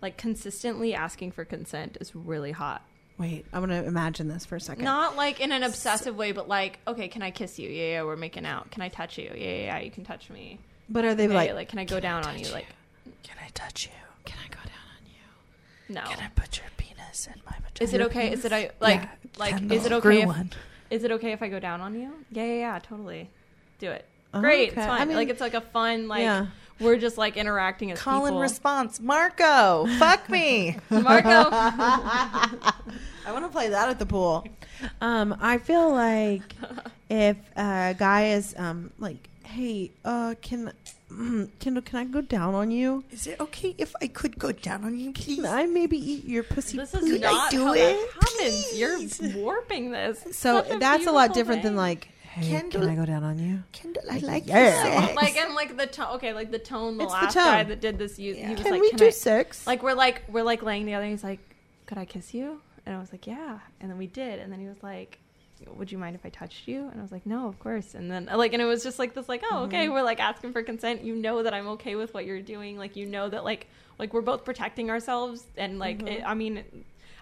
like consistently asking for consent is really hot. Wait, I'm gonna imagine this for a second. Not like in an obsessive way, but like, okay, can I kiss you? Yeah, yeah, we're making out. Can I touch you? Yeah, yeah, yeah you can touch me. but are they Okay, like, like, can I go down on you? touch Like, Can I touch you? can I go down on you? no. Can I put your penis in my vagina? Is it okay? Is it I like Yeah, like Kendall, is it okay? If, one. is it okay if I go down on you? Yeah, yeah, yeah, totally. Do it. Oh, Great, okay. it's fine. I mean- like it's like a fun like Yeah. We're just like interacting as Call and response, Marco. fuck me. (laughs) Marco. (laughs) I want to play that at the pool. Um, I feel like if a guy is um like, hey, uh, can (clears throat) can can I go down on you? Is it okay if I could go down on you, please? Can I maybe eat your pussy? This is please? not do how it? that happens. Please. You're warping this. So Such that's a lot beautiful different than like, hey, Kendall- can I go down on you? Kendall, I like Yeah. sex. Oh, like and like the tone. Okay, like the tone. The It's the last tone. guy that did this, you, Yeah. he was Can like, we "Can do I-" sex? Like we're like we're like laying together. He's like, "Could I kiss you?" And I was like, "Yeah." And then we did. And then he was like, "Would you mind if I touched you?" And I was like, "No, of course." And then like and it was just like this like, "Oh, okay." Mm-hmm. We're like asking for consent. You know that I'm okay with what you're doing. Like you know that like like we're both protecting ourselves and like it, mm-hmm. I mean,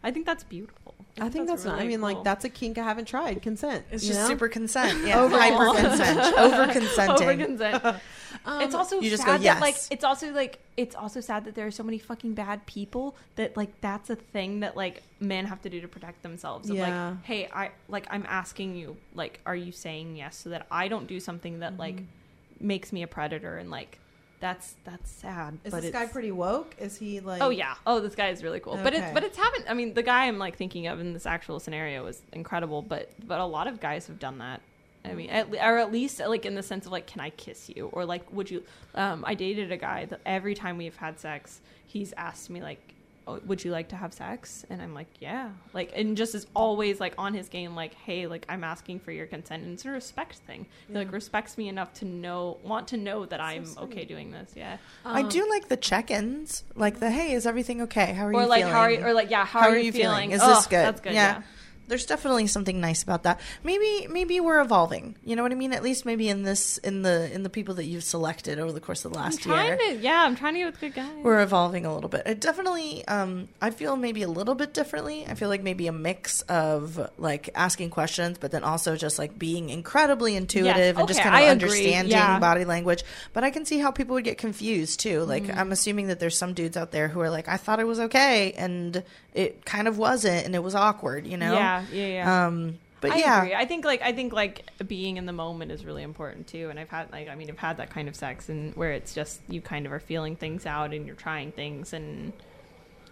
I think that's beautiful. I think that's, not. I really mean, like that's a kink I haven't tried. Consent. It's just know? super consent. Yeah, Over- hyper consent, (laughs) over consenting. Over consent. (laughs) Um, it's also you just sad go, that like it's also like it's also sad that there are so many fucking bad people that like that's a thing that like men have to do to protect themselves. Of Yeah. like, hey, I like I'm asking you, like, are you saying yes so that I don't do something that like Mm-hmm. makes me a predator and like that's that's sad. Is but this guy pretty woke? Is he like? Oh yeah. Oh, this guy is really cool. But it's but it's haven't. I mean, the guy I'm like thinking of in this actual scenario was incredible. But but a lot of guys have done that. I mean, at, or at least like in the sense of like, can I kiss you? Or like, would you? Um, I dated a guy that every time we've had sex, he's asked me like, oh, would you like to have sex? And I'm like, yeah. Like, and just is always like on his game, like, hey, like I'm asking for your consent, and it's a respect thing. He like respects me enough to know, want to know that I'm okay doing this. Yeah. I do um, like the check-ins, like the "Hey, is everything okay? How are you? or you like feeling?" how are you, or like yeah how, are, you feeling? Is Ugh, this good? That's good. Yeah. Yeah. There's definitely something nice about that. Maybe maybe we're evolving. You know what I mean? At least maybe in this in the in the people that you've selected over the course of the last year. to, yeah, I'm trying to get with good guys. We're evolving a little bit. It definitely, um, I feel maybe a little bit differently. I feel like maybe a mix of like asking questions, but then also just like being incredibly intuitive and just kind of understanding yeah. body language. But I can see how people would get confused too. Like, Mm-hmm. I'm assuming that there's some dudes out there who are like, I thought it was okay, and it kind of wasn't, and it was awkward, you know? Yeah, yeah, yeah. Um, but I yeah. agree. I think like I think like being in the moment is really important too. And I've had like I mean I've had that kind of sex and where it's just you kind of are feeling things out and you're trying things and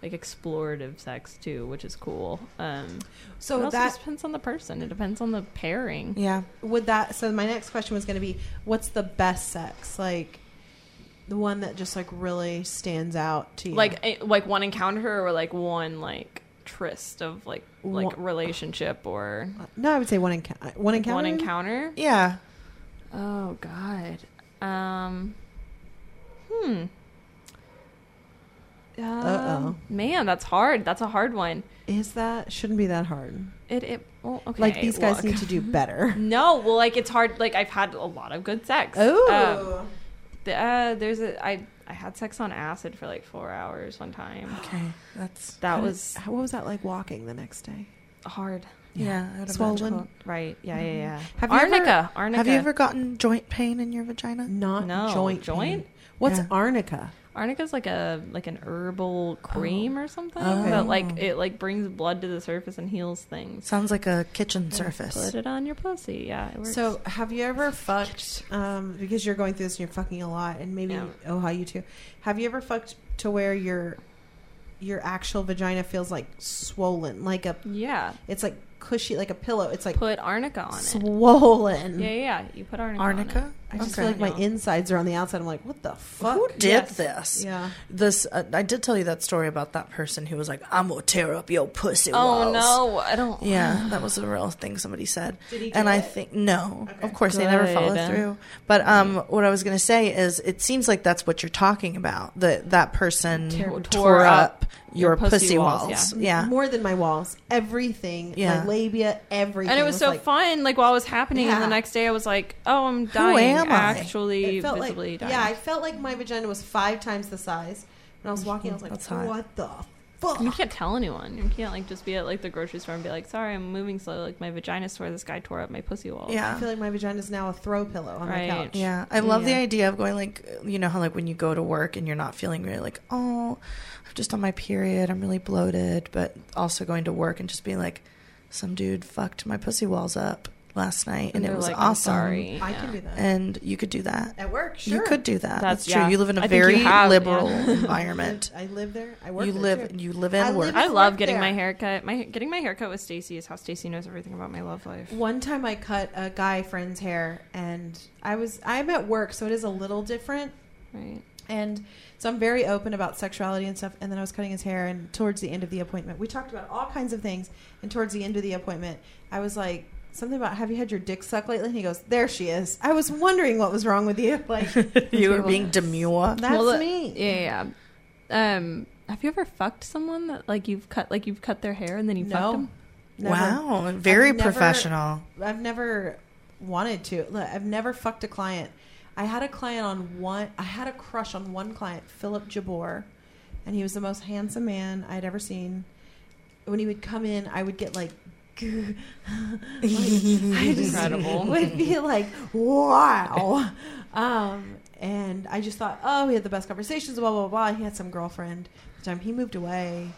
like explorative sex too, which is cool. Um, So it also that just depends on the person. It depends on the pairing. Yeah. would that. So my next question was going to be, what's the best sex? Like the one that just like really stands out to you. Like eh, like one encounter or like one like tryst of like like One- relationship or no, I would say one encounter. One encounter. one encounter. Yeah. Oh God. Um. Hmm. Uh-oh. Um, Man, that's hard. That's a hard one. Is that shouldn't be that hard? It. it well, okay. like these guys look. need to do better. (laughs) No, well, like it's hard. Like I've had a lot of good sex. Oh, Um, the, uh, there's a I I had sex on acid for like four hours one time. (gasps) Okay. That's That was what was that like walking the next day? hard. yeah. I'd Swollen? Right. Yeah. Yeah. Yeah. Have you ever- arnica. arnica. Have you ever gotten joint pain in your vagina? Not No, joint. joint? pain. What's Yeah. arnica? Arnica's like a like an herbal cream or something Oh. that like it like brings blood to the surface and heals things. Sounds like a kitchen surface. Put it on your pussy. Yeah, it works. So, have you ever fucked? Um, because you're going through this and you're fucking a lot, and maybe Yeah. oh, how you too. Have you ever fucked to where your your actual vagina feels like swollen, like a? yeah, It's like cushy, like a pillow. It's like put arnica on it. swollen. Yeah, yeah, yeah. You put arnica. On Arnica? it. I just Okay. feel like my insides are on the outside. I'm like, what the fuck? Who did Yes. this? Yeah. This uh, I did tell you that story about that person who was like, "I'm gonna tear up your pussy Oh walls." no, I don't. Yeah, that was a real thing somebody said. Did he do and I it? think no, Okay. of course they never follow through. But um, what I was going to say is, it seems like that's what you're talking about. That that person Tear- tore, tore up up your your pussy pussy walls, walls. yeah. Yeah, More than my walls. Everything. Yeah. My labia. Everything. And it was so like, fun. Like while it was happening, and the next day I was like, "Oh, I'm dying." am I? Actually, It felt like, visibly dying. yeah, I felt like my vagina was five times the size. And I was walking, I was like, That's hot. what the fuck? You can't tell anyone. You can't like just be at like the grocery store and be like, "Sorry, I'm moving slow." Like my vagina sore. This guy tore up my pussy wall. Yeah. I feel like my vagina is now a throw pillow on Right. my couch. Yeah, I love the idea of going like, you know how like when you go to work and you're not feeling really like, oh, I'm just on my period, I'm really bloated, but also going to work and just being like, some dude fucked my pussy walls up last night and, And it was like, "I'm awesome. sorry. I Yeah. can do that. And you could do that. At work, sure. You could do that. That's, That's- true. yeah. You live in a I very have, liberal yeah. (laughs) environment. I live there. I work You there, live too. you live I and work. live- I love getting there. my haircut. My getting my haircut with Stacy is how Stacy knows everything about my love life. One time I cut a guy friend's hair and I was I'm at work, so it is a little different. Right. And so I'm very open about sexuality and stuff. And then I was cutting his hair, and towards the end of the appointment, we talked about all kinds of things. And towards the end of the appointment, I was like, something about, have you had your dick sucked lately? And he goes, there she is. I was wondering what was wrong with you. (laughs) Like, (laughs) you were being demure. that's Well, me. Yeah, yeah. Um, have you ever fucked someone that like you've cut like you've cut their hair and then you fucked them? Never. Wow, very I've never- professional. I've never wanted to. Look, I've never fucked a client. I had a client on one. I had a crush on one client, Philip Jabor, and he was the most handsome man I'd ever seen. When he would come in, I would get like, (laughs) like I just Incredible. would be like, wow. Um, and I just thought, oh, he had the best conversations, blah blah blah. He had some girlfriend. At the time he moved away,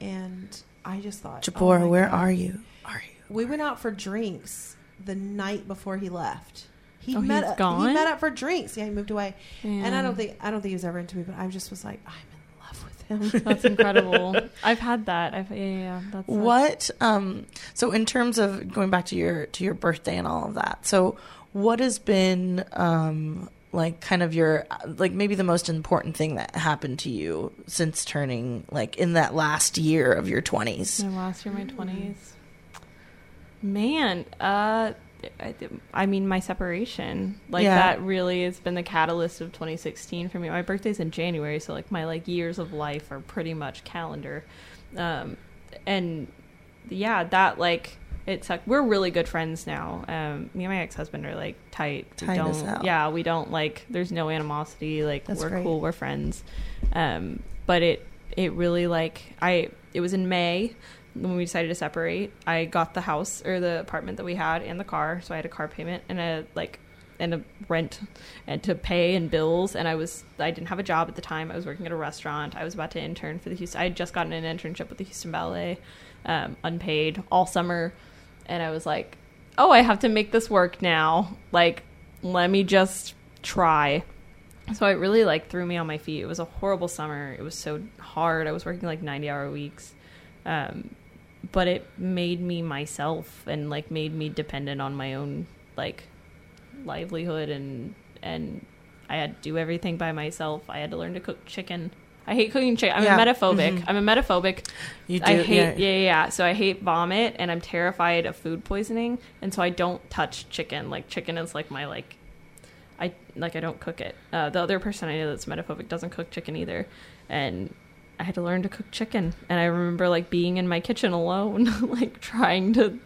and I just thought, oh Jabora, my where God. are you? Are you? We went out for drinks the night before he left. He Oh, met he's up, gone? He met up for drinks. Yeah, he moved away, and I don't think I don't think he was ever into me, but I just was like, I'm in love with him. (laughs) That's incredible. (laughs) I've had that. I've yeah, yeah. yeah. That's What um so in terms of going back to your to your birthday and all of that. So what has been um like kind of your like maybe the most important thing that happened to you since turning like in that last year of your 20s? My last year, my twenties. Man, uh, I, I mean, my separation, like Yeah. that, really has been the catalyst of 2016 for me. My birthday's in January, so like my like years of life are pretty much calendar, um, and yeah, that like it sucked. We're really good friends now. Um, me and my ex husband are like tight. We Tight don't, as hell. Yeah, we don't like. There's no animosity. Like That's we're great. cool. We're friends. Um, but it it really like I. It was in May when we decided to separate. I got the house or the apartment that we had and the car, so I had a car payment and a like and a rent and to pay and bills and I was I didn't have a job at the time. I was working at a restaurant. I was about to intern for the Houston I had just gotten an internship with the Houston Ballet, um, unpaid all summer and I was like, "Oh, I have to make this work now. Like, let me just try." So it really like threw me on my feet. It was a horrible summer. It was so hard. I was working like 90-hour weeks. Um, but it made me myself and like made me dependent on my own like livelihood and and I had to do everything by myself. I had to learn to cook chicken. I hate cooking chicken. I'm Yeah. an emetophobic. Mhm. I'm an emetophobic. You do. I hate yeah. yeah. yeah, yeah. So I hate vomit and I'm terrified of food poisoning and so I don't touch chicken. Like chicken is like my like I like I don't cook it. Uh, the other person I know that's metaphobic doesn't cook chicken either. And I had to learn to cook chicken and I remember like being in my kitchen alone (laughs) like trying to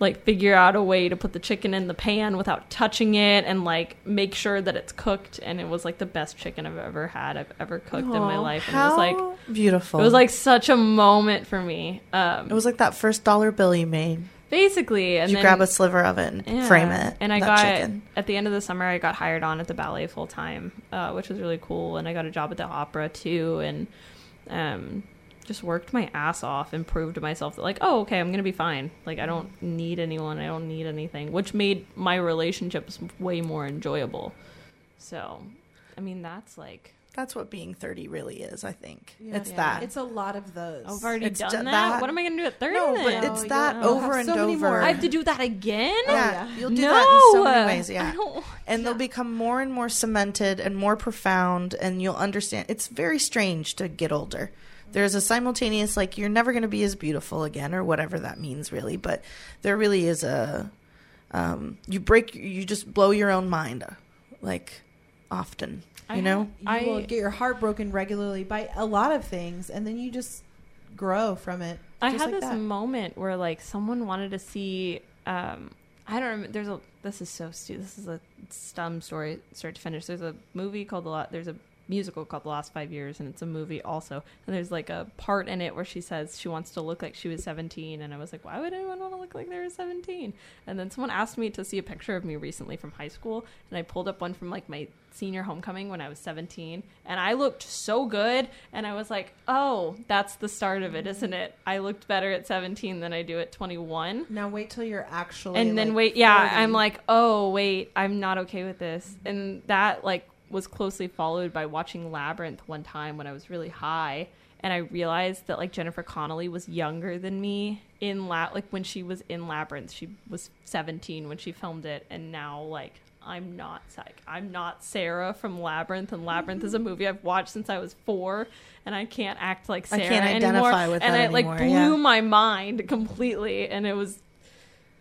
like figure out a way to put the chicken in the pan without touching it and like make sure that it's cooked and it was like the best chicken I've ever had I've ever cooked in my life and it was like beautiful. it was like such a moment for me. Um, it was like that first dollar bill you made. basically, and you then, grab a sliver of it and yeah. frame it. And I got chicken. at the end of the summer, I got hired on at the ballet full time, uh, which was really cool. And I got a job at the opera too, and um, just worked my ass off and proved to myself that like, oh, okay, I'm gonna be fine. Like I don't need anyone, I don't need anything, which made my relationships way more enjoyable. So, I mean, that's like That's what being 30 really is, I think. Yeah. it's Yeah. that. It's a lot of those. I've already It's done that. that- What am I gonna do at thirty? no, but it's Oh, that yeah. over and so many over. more. I have to do that again. yeah, yeah. you'll do no, that in so many ways. Yeah, don't- and they'll become more and more cemented and more profound, and you'll understand. It's very strange to get older. There's a simultaneous like you're never going to be as beautiful again, or whatever that means, really. But there really is a um, you break, you just blow your own mind, like often. I You know, You I- will get your heart broken regularly by a lot of things, and then you just grow from it. I had like this that. moment where like someone wanted to see. Um, I don't remember. There's a. This is so stupid. This is a dumb story, start to finish. There's a movie called a lot. There's a musical called The Last Five Years, and it's a movie also. And there's like a part in it where she says she wants to look like she was 17, and I was like, why would anyone want to look like they were 17? And then someone asked me to see a picture of me recently from high school, and I pulled up one from like my senior homecoming when I was 17, and I looked so good, and I was like, oh, that's the start of it, isn't it? I looked better at 17 than I do at 21. Now wait till you're actually. And then like, wait, yeah, 40. I'm like, oh wait, I'm not okay with this, and that like was closely followed by watching Labyrinth one time when I was really high, and I realized that like Jennifer Connelly was younger than me in la like when she was in Labyrinth, she was 17 when she filmed it, and now like I'm not like I'm not Sarah from Labyrinth, and Labyrinth is a movie I've watched since I was four, and I can't act like I Sarah can't anymore. identify with and that it like blew yeah. my mind completely, and it was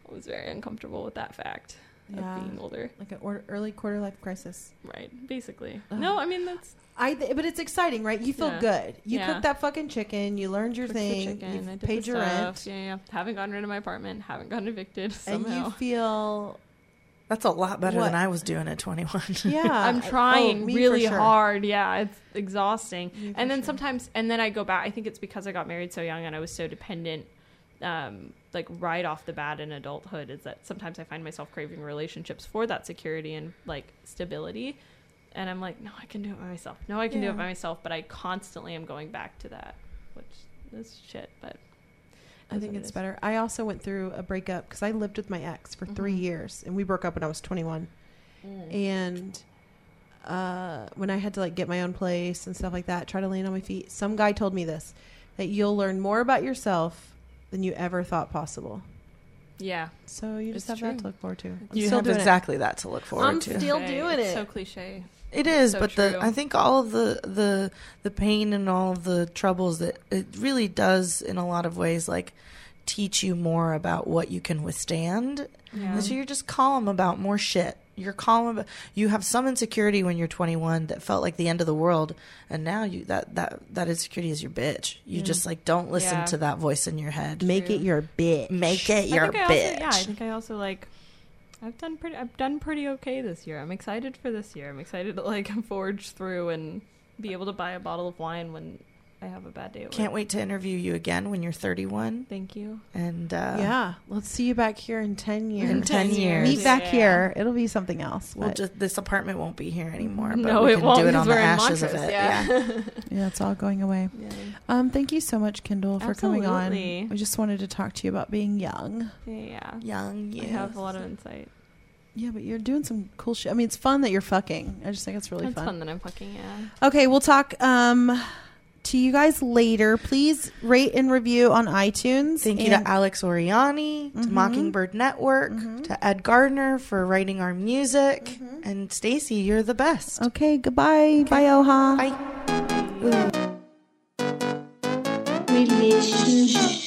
I was very uncomfortable with that fact Yeah. of being older. like an or- early quarter life crisis. Right, basically. Ugh. No, I mean that's I th- but it's exciting, right? You feel Yeah. good. You Yeah. cooked that fucking chicken. You learned your cooked the thing. chicken, I You did paid the your stuff. rent, Yeah, yeah. Haven't gotten rid of my apartment. Haven't gotten evicted (laughs) and somehow. you feel that's a lot better What? than I was doing at 21. (laughs) yeah. (laughs) I'm oh, trying oh, really sure. hard. Yeah, it's exhausting. Me and then sure. sometimes, and then I go back. I think it's because I got married so young and I was so dependent, um, like right off the bat in adulthood. Is that sometimes I find myself craving relationships for that security and like stability, and I'm like, no, I can do it by myself. No, I can do it by myself. But I constantly am going back to that, which is shit. But I think what it it's better. I also went through a breakup because I lived with my ex for three Mhm. years, and we broke up when I was 21. Mm. And uh, when I had to like get my own place and stuff like that, try to land on my feet, some guy told me this: that you'll learn more about yourself than you ever thought possible. Yeah, So you just It's have that to look forward to. I'm you still have doing it. exactly that to look forward I'm to. still Cliche. doing It's it. So cliche. It is, So but the. I think all of the the the pain and all of the troubles that it really does in a lot of ways like teach you more about what you can withstand. Yeah. And so you're just calm about more shit. You're calm. About, you have some insecurity when you're 21 that felt like the end of the world, and now you that that that insecurity is your bitch. You Yeah. just mm. like don't listen Yeah. to that voice in your head. Make it your bitch. Make it your I think I bitch. Also, yeah, I think I also like. I've done pretty. I've done pretty okay this year. I'm excited for this year. I'm excited to like (laughs) forge through and be able to buy a bottle of wine when I have a bad day. At Can't work. wait to interview you again when you're 31, Thank you. and uh, yeah, let's see you back here in ten years. In 10 years. meet back Yeah. here. It'll be something else. We'll just this apartment won't be here anymore. But no, we it won't. do it 'cause on the we're in ashes of it. Yeah. (laughs) yeah, it's all going away. yeah. Um, thank you so much, Kendall, for coming on. We just wanted to talk to you about being young. Yeah. Young, I you. have a lot of insight. Yeah, but you're doing some cool shit. I mean, it's fun that you're fucking. I just think it's really It's fun. fun that I'm fucking yeah. Okay, we'll talk um to you guys later. Please rate and review on iTunes. Thank you to Alex Oriani, to Mhm. Mockingbird Network, Mhm. to Ed Gardner for writing our music, Mhm. and Stacy, you're the best. Okay, goodbye. Bye, Oha. Bye. relationships,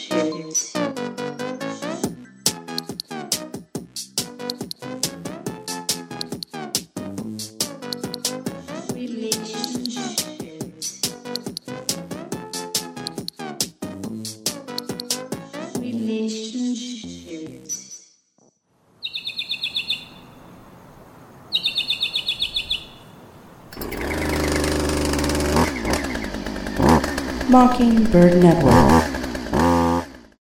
Mockingbird Network.